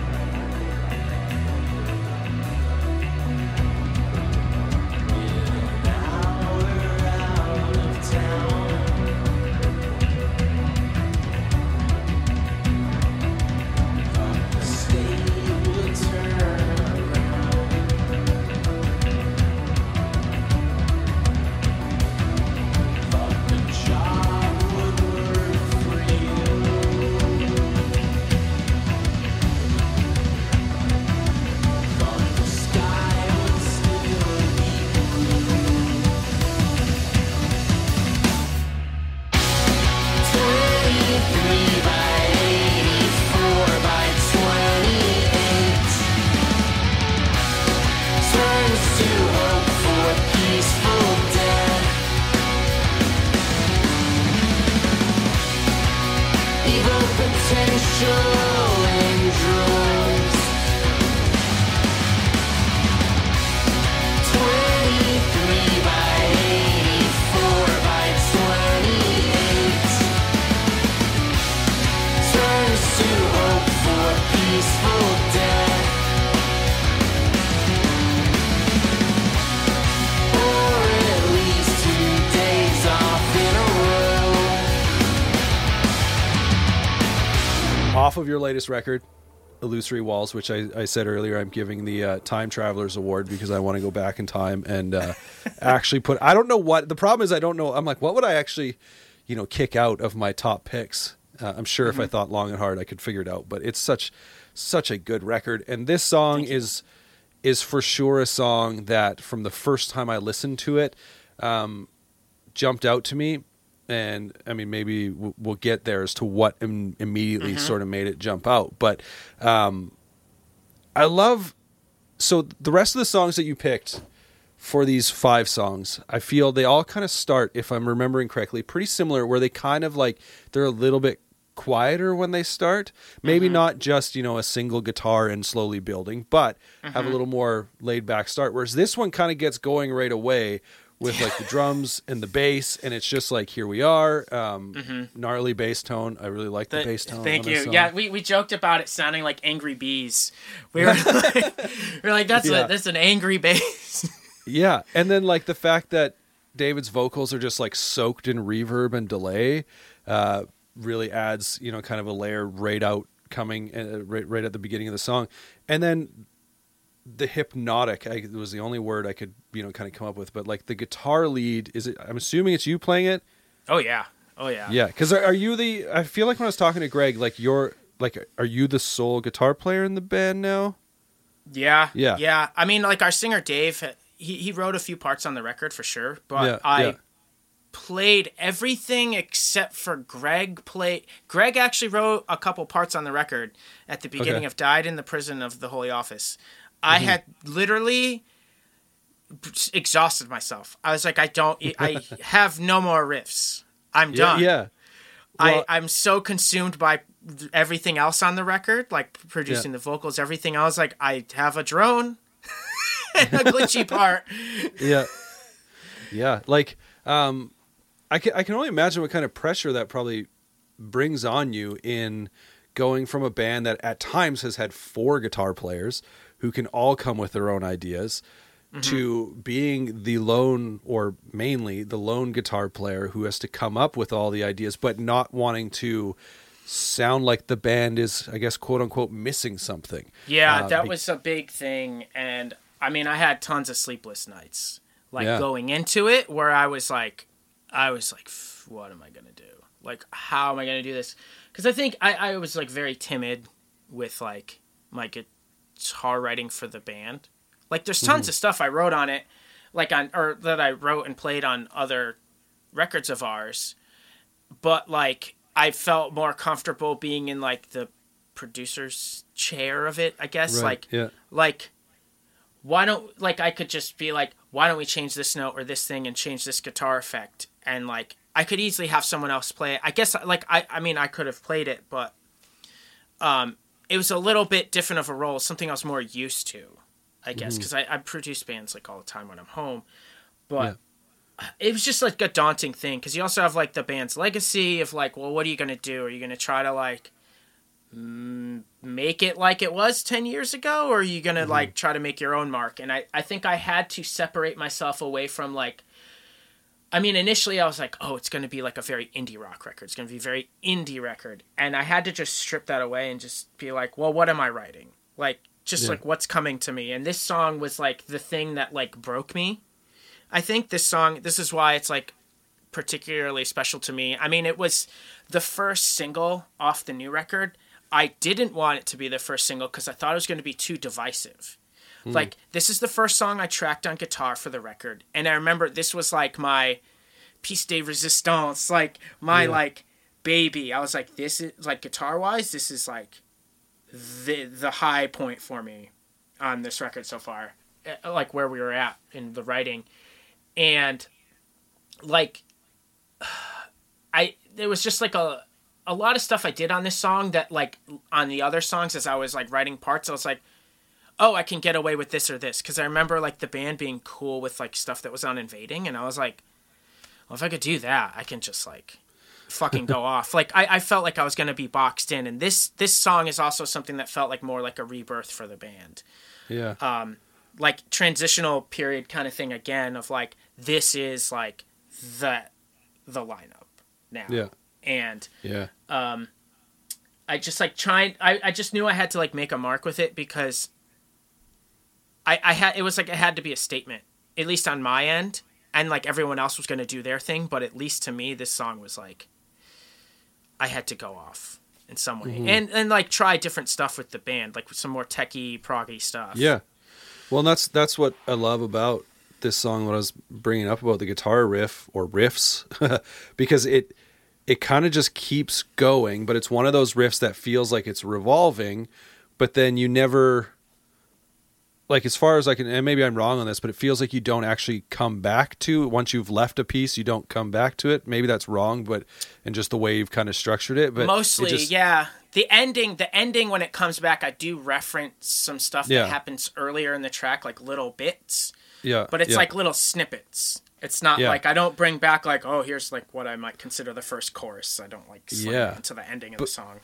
of your latest record, Illusory Walls, which I, I said earlier, I'm giving the uh, Time Travelers Award because I want to go back in time and uh, actually put. I don't know what the problem is. I don't know. I'm like, what would I actually, you know, kick out of my top picks? Uh, I'm sure if I thought long and hard, I could figure it out. But it's such such a good record, and this song is is for sure a song that from the first time I listened to it, um, jumped out to me. And I mean, maybe we'll get there as to what Im- immediately mm-hmm. sort of made it jump out. But um, I love so the rest of the songs that you picked for these five songs, I feel they all kind of start, if I'm remembering correctly, pretty similar, where they kind of like they're a little bit quieter when they start. Maybe mm-hmm. not just, you know, a single guitar and slowly building, but have a mm-hmm. little more laid back start. Whereas this one kind of gets going right away with like the drums and the bass, and it's just like here we are. Um, Gnarly bass tone. I really like the, The- bass tone. Thank you. Yeah, we, we joked about it sounding like angry bees. We were like, we were like that's Yeah. a, that's an angry bass. Yeah, and then like the fact that David's vocals are just like soaked in reverb and delay uh, really adds, you know, kind of a layer right out coming uh, right, right at the beginning of the song, and then the hypnotic I, it was the only word I could you know kind of come up with, but like the guitar lead is it? I'm assuming it's you playing it. oh yeah. Oh yeah. Yeah, because are, are you the? I feel like when I was talking to Greg, like you're like, are you the sole guitar player in the band now? Yeah. Yeah. Yeah. I mean, like our singer Dave, he, he wrote a few parts on the record for sure, but Yeah, I yeah. played everything except for Greg played. Greg actually wrote a couple parts on the record at the beginning Okay. of Died in the Prison of the Holy Office. I Mm-hmm. had literally exhausted myself. I was like, I don't, I have no more riffs. I'm done. yeah. Well- I, I'm so consumed by everything else on the record, like producing Yeah. the vocals, everything else. Like I have a drone and a glitchy part. yeah yeah like um i can i can only imagine what kind of pressure that probably brings on you in going from a band that at times has had four guitar players who can all come with their own ideas to being the lone or mainly the lone guitar player who has to come up with all the ideas but not wanting to sound like the band is i guess quote unquote missing something Yeah, Uh, that be- was a big thing, and I mean, I had tons of sleepless nights, like Yeah. going into it, where I was like, I was like, what am I gonna do? Like, how am I gonna do this? Because I think I, I was like very timid with like my guitar writing for the band. Like, there's tons of stuff I wrote on it, like on or that I wrote and played on other records of ours, but like I felt more comfortable being in like the producer's chair of it. I guess Right, like yeah like why don't like I could just be like why don't we change this note or this thing and change this guitar effect and like I could easily have someone else play it. I guess like I I mean I could have played it but um it was a little bit different of a role, something I was more used to, I guess, because I, I produce bands like all the time when I'm home. But it was just like a daunting thing because you also have like the band's legacy of like, well, what are you gonna do? Are you gonna try to like mm, make it like it was 10 years ago or are you going to like try to make your own mark? And I I think I had to separate myself away from like I mean, initially I was like, oh, it's going to be like a very indie rock record. It's going to be a very indie record. And I had to just strip that away and just be like, well, what am I writing? Like, just Yeah. like what's coming to me. And this song was like the thing that like broke me. I think this song, this is why it's like particularly special to me. I mean, it was the first single off the new record. I didn't want it to be the first single because I thought it was going to be too divisive. Like, this is the first song I tracked on guitar for the record. And I remember this was like my piece de resistance, like my like baby. I was like, this is like guitar wise, this is like the the high point for me on this record so far. Uh, Like where we were at in the writing. And like I there was just like a a lot of stuff I did on this song that like on the other songs as I was like writing parts I was like oh I can get away with this or this cuz I remember like the band being cool with like stuff that was on invading and I was like well if I could do that I can just like fucking go off like I, I felt like I was gonna be boxed in and this this song is also something that felt like more like a rebirth for the band Yeah. Um, like transitional period kind of thing again of like this is like the the lineup now yeah. and Yeah. Um, I just like trying. I, I just knew I had to like make a mark with it because I I had it was like it had to be a statement at least on my end, and like everyone else was gonna do their thing, but at least to me this song was like I had to go off in some way mm-hmm. and and like try different stuff with the band, like some more techie proggy stuff. Yeah. Well, and that's that's what I love about this song. What I was bringing up about the guitar riff or riffs, because it it kind of just keeps going, but it's one of those riffs that feels like it's revolving, but then you never like as far as I can and maybe I'm wrong on this, but it feels like you don't actually come back to once you've left a piece, you don't come back to it. Maybe that's wrong, but and just the way you've kind of structured it, but it mostly just- yeah the ending the ending when it comes back i do reference some stuff Yeah. that happens earlier in the track like little bits yeah, but it's yeah. like little snippets it's not Yeah. like i don't bring back like oh here's like what i might consider the first chorus i don't like Yeah. it into the ending of the song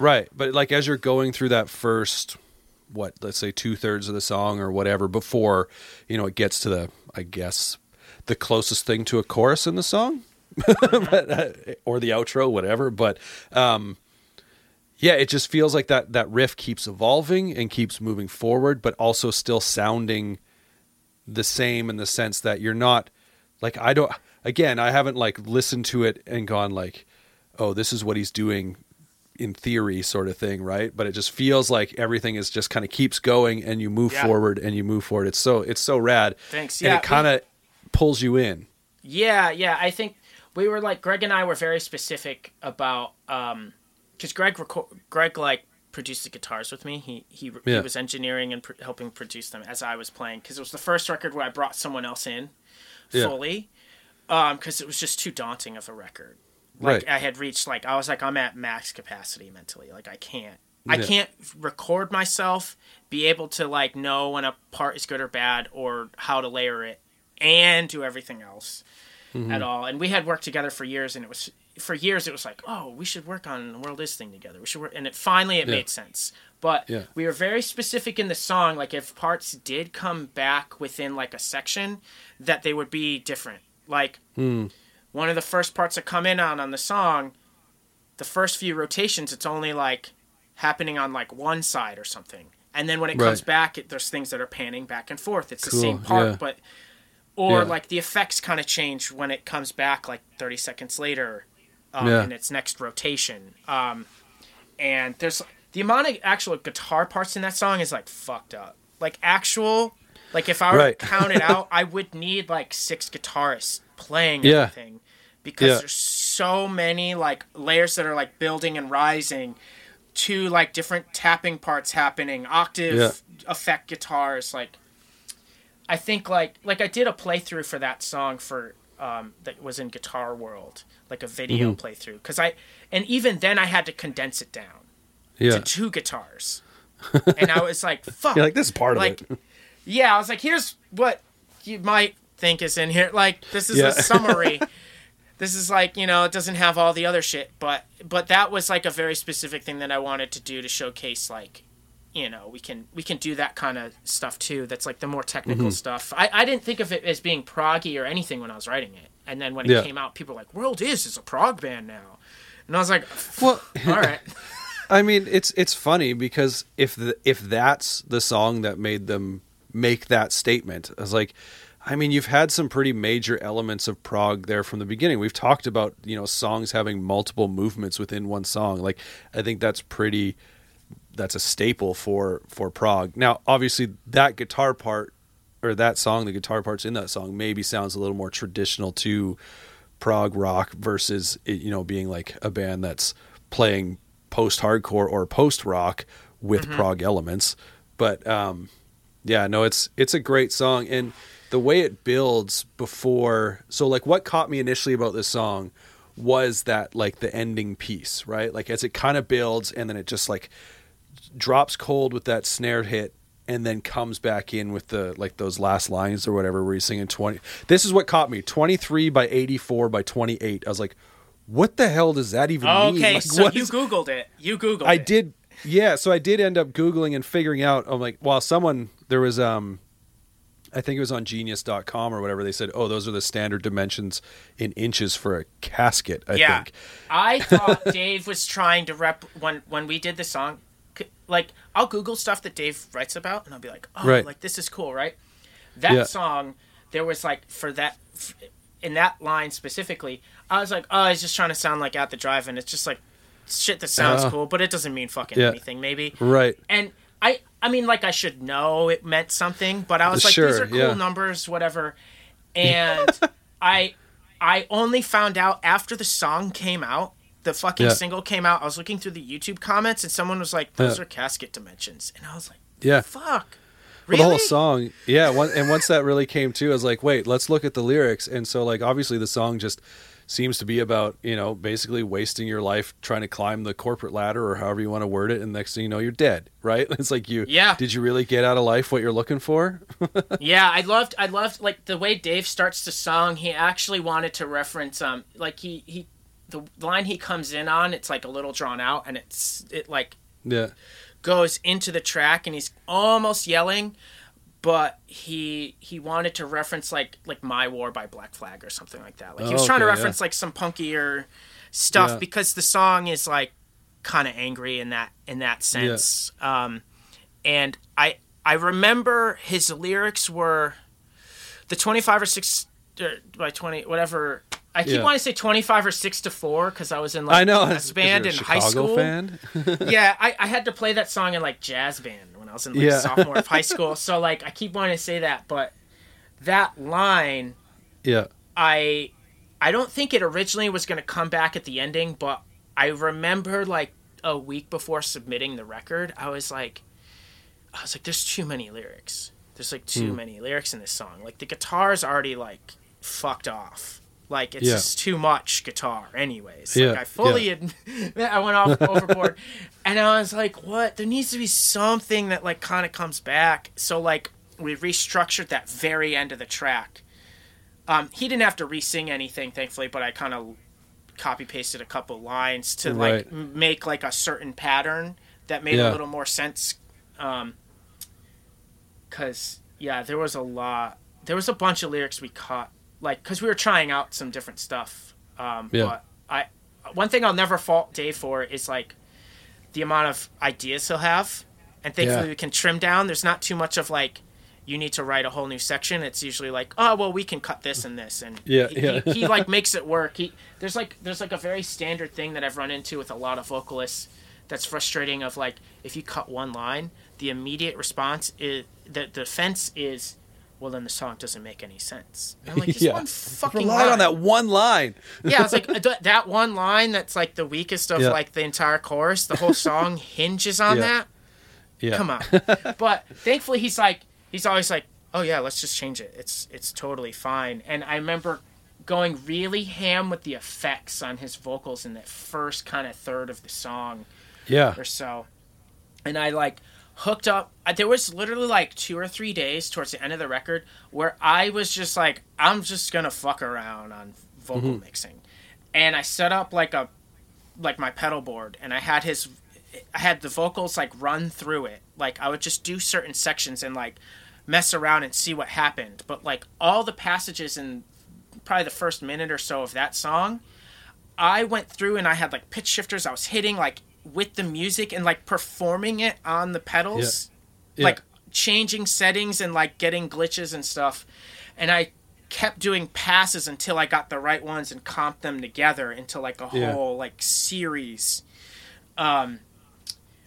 Right, but like as you're going through that first, what let's say two thirds of the song or whatever before you know it gets to the, I guess, the closest thing to a chorus in the song, but, uh, or the outro, whatever. But um, yeah, it just feels like that that riff keeps evolving and keeps moving forward, but also still sounding the same in the sense that you're not like I don't. Again, I haven't like listened to it and gone like, oh, this is what he's doing in theory sort of thing, right? But it just feels like everything is just kind of keeps going and you move Yeah. forward and you move forward. It's so it's so rad. Thanks. Yeah, And it kind of pulls you in. yeah yeah i think we were like greg and i were very specific about um because greg reco- greg like produced the guitars with me he he, he was engineering and pr- helping produce them as i was playing because it was the first record where i brought someone else in Yeah. fully um because it was just too daunting of a record like Right. i had reached like i was like i'm at max capacity mentally like i can't i can't record myself be able to like know when a part is good or bad or how to layer it and do everything else Mm-hmm. at all and we had worked together for years and it was for years it was like oh we should work on the world is thing together we should work and it finally it Yeah. made sense but Yeah. we were very specific in the song like if parts did come back within like a section that they would be different like Hmm. One of the first parts that come in on on the song the first few rotations it's only like happening on like one side or something and then when it comes back it, there's things that are panning back and forth it's the same part yeah. but or Yeah. like the effects kind of change when it comes back like 30 seconds later um, Yeah. in its next rotation um, and there's the amount of actual guitar parts in that song is like fucked up like actual like if i were Right. to count it out i would need like six guitarists playing Yeah. everything because Yeah. there's so many like layers that are like building and rising two like different tapping parts happening octave Yeah. effect guitars like i think like like i did a playthrough for that song for um that was in guitar world like a video Mm-hmm. playthrough because i and even then i had to condense it down Yeah. to two guitars and i was like fuck You're like this is part like of it. yeah i was like here's what you might think is in here. Like this is Yeah. a summary. This is like you know it doesn't have all the other shit but but that was like a very specific thing that i wanted to do to showcase like you know we can we can do that kind of stuff too that's like the more technical mm-hmm. stuff. I, I didn't think of it as being proggy or anything when i was writing it. And then when it Yeah. came out people were like world is is a prog band now. And i was like Well, all right. I mean, it's it's funny because if the, if that's the song that made them make that statement, I was like, I mean, you've had some pretty major elements of prog there from the beginning. We've talked about you know songs having multiple movements within one song. Like, I think that's pretty. That's a staple for for prog. Now, obviously, that guitar part or that song, the guitar parts in that song, maybe sounds a little more traditional to prog rock versus it, you know being like a band that's playing post hardcore or post rock with prog elements but um yeah no it's it's a great song and the way it builds before so like what caught me initially about this song was that like the ending piece right? Like as it kind of builds and then it just like drops cold with that snare hit and then comes back in with the like those last lines or whatever where he's singing 20 this is what caught me 23 by 84 by 28 i was like what the hell does that even mean? Okay Like, so you is- googled it. You googled i it. did yeah so i did end up googling and figuring out i'm like well someone there was um i think it was on genius.com or whatever they said oh those are the standard dimensions in inches for a casket i yeah, think I thought Dave was trying to rep when when we did the song. Like I'll Google stuff that Dave writes about, and I'll be like, oh, Right. like this is cool, right? That Yeah. song, there was like for that in that line specifically, I was like, oh, he's just trying to sound like At the Drive-In It's just like shit that sounds Uh, cool, but it doesn't mean fucking yeah. anything, maybe. right And I, I mean, like I should know it meant something, but I was like, Sure, these are cool yeah. numbers, whatever. And I, I only found out after the song came out. The fucking Yeah. single came out. I was looking through the YouTube comments, and someone was like, "Those Yeah. are casket dimensions," and I was like, yeah "Fuck." Well, the whole song, yeah. One, and once that really came to, I was like, wait, let's look at the lyrics. And so, like, obviously, the song just seems to be about, you know, basically wasting your life trying to climb the corporate ladder or however you want to word it. And next thing you know, you're dead, right? It's like you, Yeah. Did you really get out of life what you're looking for? yeah, I loved I loved like the way Dave starts the song. He actually wanted to reference um like he he the line he comes in on. It's like a little drawn out, and it's it like yeah, goes into the track, and he's almost yelling, but he he wanted to reference like like My War by Black Flag or something like that. Like he was Oh, trying to reference like some punkier stuff Yeah. because the song is like kind of angry in that in that sense. Um, and I I remember his lyrics were the twenty five or six or by twenty whatever. I keep Yeah. wanting to say twenty five or six to four because I was in like I know. jazz band in a high school. fan. yeah, I, I had to play that song in like jazz band I was in like Yeah. sophomore of high school. So like I keep wanting to say that, but that line Yeah, I I don't think it originally was going to come back at the ending, but I remember like a week before submitting the record, I was like I was like there's too many lyrics. There's like too Hmm. many lyrics in this song. Like the guitar's already like fucked off. Like it's Yeah. just too much guitar anyways. Yeah, Like I fully admit I went off overboard and I was like what? There needs to be something that like kind of comes back. So like we restructured that very end of the track. Um, he didn't have to re-sing anything, thankfully, but I kind of copy pasted a couple lines to like Right. m- make like a certain pattern that made Yeah. a little more sense. Um, cause yeah, there was a lot. There was a bunch of lyrics we caught, like, cause we were trying out some different stuff. Um, Yeah. But I, one thing I'll never fault Dave for is like the amount of ideas he'll have, and thankfully Yeah. we can trim down. There's not too much of like you need to write a whole new section. It's usually like, oh well, we can cut this and this, and Yeah, he, yeah. He, he like makes it work. He there's like there's like a very standard thing that I've run into with a lot of vocalists that's frustrating. Of like if you cut one line, the immediate response is the defense is. Well, then the song doesn't make any sense. And I'm like, this yeah. one fucking Rely on that one line. Yeah, it's like that one line that's like the weakest of Yeah. like the entire chorus. The whole song hinges on Yeah. that. Yeah, Come on. but thankfully, he's like, he's always like, oh yeah, let's just change it. It's it's totally fine. And I remember going really ham with the effects on his vocals in that first kind of third of the song yeah, or so. And I like hooked up. There was literally like two or three days towards the end of the record where I was just like, I'm just gonna fuck around on vocal mm-hmm. mixing. and I set up like a like my pedal board, and I had his I had the vocals like run through it. Like I would just do certain sections and like mess around and see what happened. But like all the passages in probably the first minute or so of that song, I went through and I had like pitch shifters. I was hitting like with the music and like performing it on the pedals, Yeah. like changing settings and like getting glitches and stuff. And I kept doing passes until I got the right ones and comped them together into like a Yeah. whole like series. Um,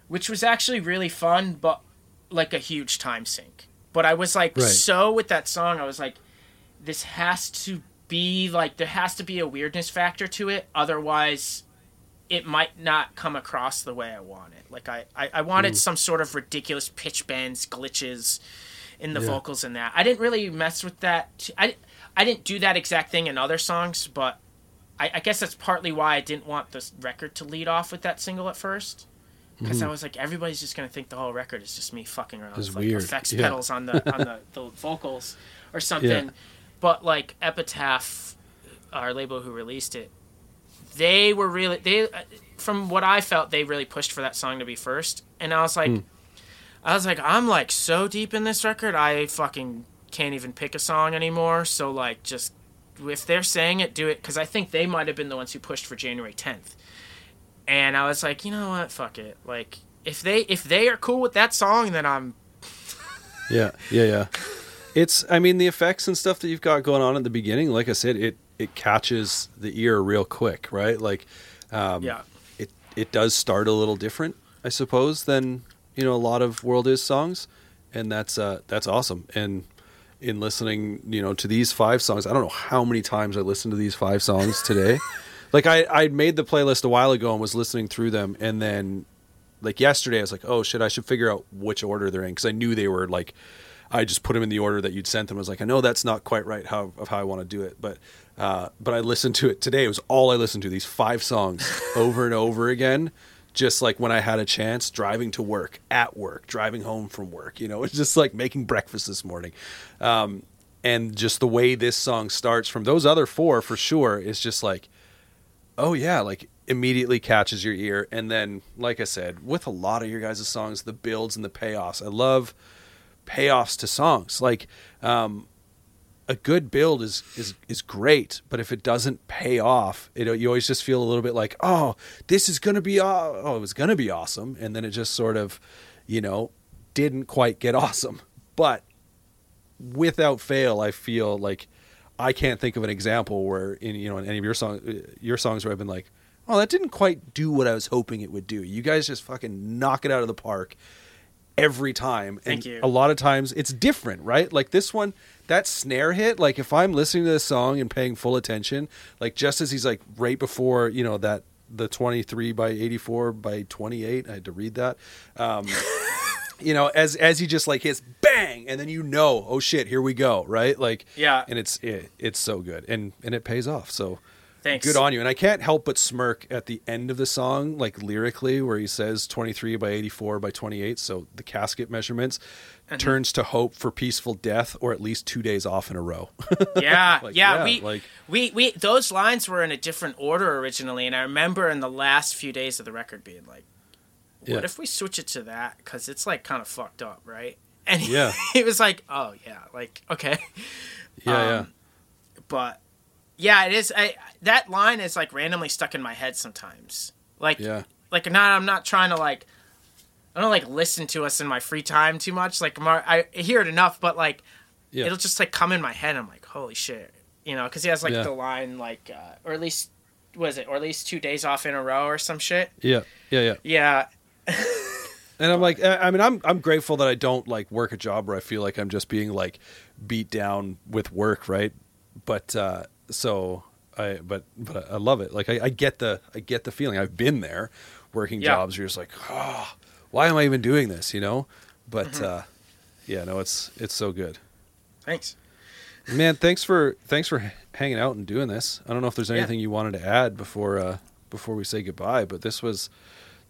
which was actually really fun, but like a huge time sink. But I was like Right. so with that song, I was like, this has to be like there has to be a weirdness factor to it, otherwise it might not come across the way I want it. Like I, I, I wanted Mm. some sort of ridiculous pitch bends, glitches in the Yeah. vocals and that. I didn't really mess with that. I, I didn't do that exact thing in other songs, but I, I guess that's partly why I didn't want this record to lead off with that single at first. Because I was like, everybody's just gonna think the whole record is just me fucking around It's with like weird, effects yeah. pedals on the on the, the vocals or something. But like Epitaph, our label who released it, they were really they from what I felt they really pushed for that song to be first, and I was like, Hmm. I was like, I'm like so deep in this record, I fucking can't even pick a song anymore. So like, just if they're saying it, do it because I think they might have been the ones who pushed for January 10th, and I was like, you know what, fuck it, like. If they if they are cool with that song, then I'm Yeah, yeah, yeah. It's I mean the effects and stuff that you've got going on at the beginning, like I said, it it catches the ear real quick, right? Like um yeah it it does start a little different, I suppose, than, you know, a lot of World Is songs, and that's uh that's awesome. And in listening, you know, to these five songs, I don't know how many times I listened to these five songs today. like I I made the playlist a while ago and was listening through them and then like yesterday I was like, "Oh shit, I should figure out which order they're in" cuz I knew they were like I just put them in the order that you'd sent them. I was like, "I know that's not quite right how of how I want to do it." But uh but I listened to it today. It was all I listened to these five songs over and over again. Just like when I had a chance driving to work, at work, driving home from work, you know, it's just like making breakfast this morning. Um, and just the way this song starts from those other four for sure is just like, oh yeah, like immediately catches your ear. And then, like I said, with a lot of your guys' songs, the builds and the payoffs. I love payoffs to songs. Like, um, a good build is is is great, but if it doesn't pay off, it, you always just feel a little bit like, oh, this is gonna be, oh, it was gonna be awesome, and then it just sort of, you know, didn't quite get awesome. But without fail, I feel like I can't think of an example where in you know in any of your song your songs where I've been like, oh, that didn't quite do what I was hoping it would do. You guys just fucking knock it out of the park every time. Thank and you. A lot of times it's different, right? Like this one, that snare hit. Like if I'm listening to this song and paying full attention, like just as he's like right before you know that the 23 by 84 by 28 i had to read that um you know as as he just like hits bang and then you know oh shit here we go right like Yeah. and it's it, it's so good and and it pays off so thanks. good on you and i can't help but smirk at the end of the song like lyrically where he says 23 by 84 by 28 so the casket measurements Uh-huh. turns to hope for peaceful death or at least two days off in a row yeah, Like, yeah, yeah, we, like- we we those lines were in a different order originally, and I remember in the last few days of the record being like, "What Yeah. if we switch it to that? Because it's like kind of fucked up, right?" And he, Yeah. he was like, "Oh yeah, like okay." yeah yeah Um, But yeah, it is. I that line is like randomly stuck in my head sometimes. Like Yeah. like not. I'm not trying to like. I don't like listen to us in my free time too much. Like Mar- I hear it enough, but like yeah it'll just like come in my head. I'm like, holy shit, you know, because he has like Yeah. the line like, uh, or at least was it, or at least two days off in a row or some shit. yeah yeah yeah Yeah, And I'm like, I I mean, I'm I'm grateful that I don't like work a job where I feel like I'm just being like beat down with work, right? But uh, so I, but but I love it. Like I, I get the I get the feeling. I've been there, working Yeah. jobs. Where you're just like, oh, why am I even doing this? You know? But Mm-hmm. uh, yeah, no, it's it's so good, thanks. man. Thanks for thanks for hanging out and doing this. I don't know if there's Yeah. anything you wanted to add before uh, before we say goodbye, but this was.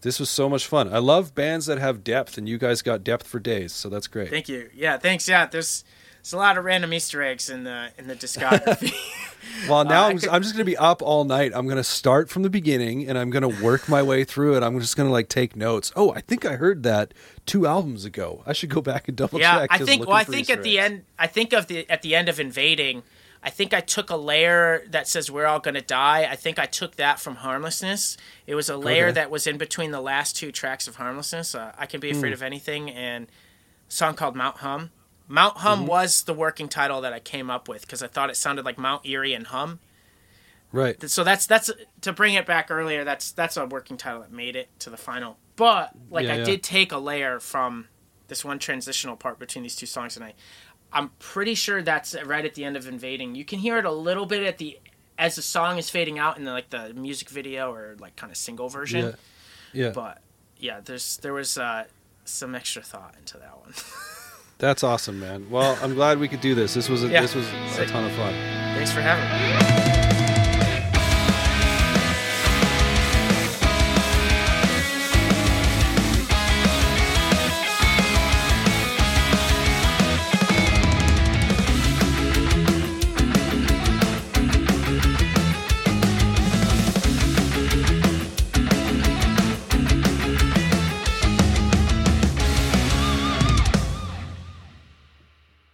This was so much fun. I love bands that have depth, and you guys got depth for days, so that's great. Thank you. Yeah, thanks. Yeah, there's there's a lot of random Easter eggs in the in the discography. Well, now Uh, I'm, could- I'm just going to be up all night. I'm going to start from the beginning and I'm going to work my way through it. I'm just going to like take notes. Oh, I think I heard that two albums ago. I should go back and double yeah, check. I think. Well, I think Easter at the end, I think of the at the end of invading. I think I took a layer that says we're all gonna die. I think I took that from Harmlessness. It was a layer Okay. that was in between the last two tracks of Harmlessness. Uh, I can be afraid of anything and a song called Mount Hum. Mount Hum Mm-hmm. was the working title that I came up with because I thought it sounded like Mount Eerie and Hum. Right. So that's that's to bring it back earlier. That's that's a working title that made it to the final. But like Yeah, I yeah. did take a layer from this one transitional part between these two songs, and I I'm pretty sure that's right at the end of Invading. You can hear it a little bit at the as the song is fading out in the, like the music video or like kind of single version. Yeah. Yeah. But yeah, there's there was uh, some extra thought into that one. That's awesome, man. Well, I'm glad we could do this. This was a, Yeah. this was a ton of fun. Thanks for having me.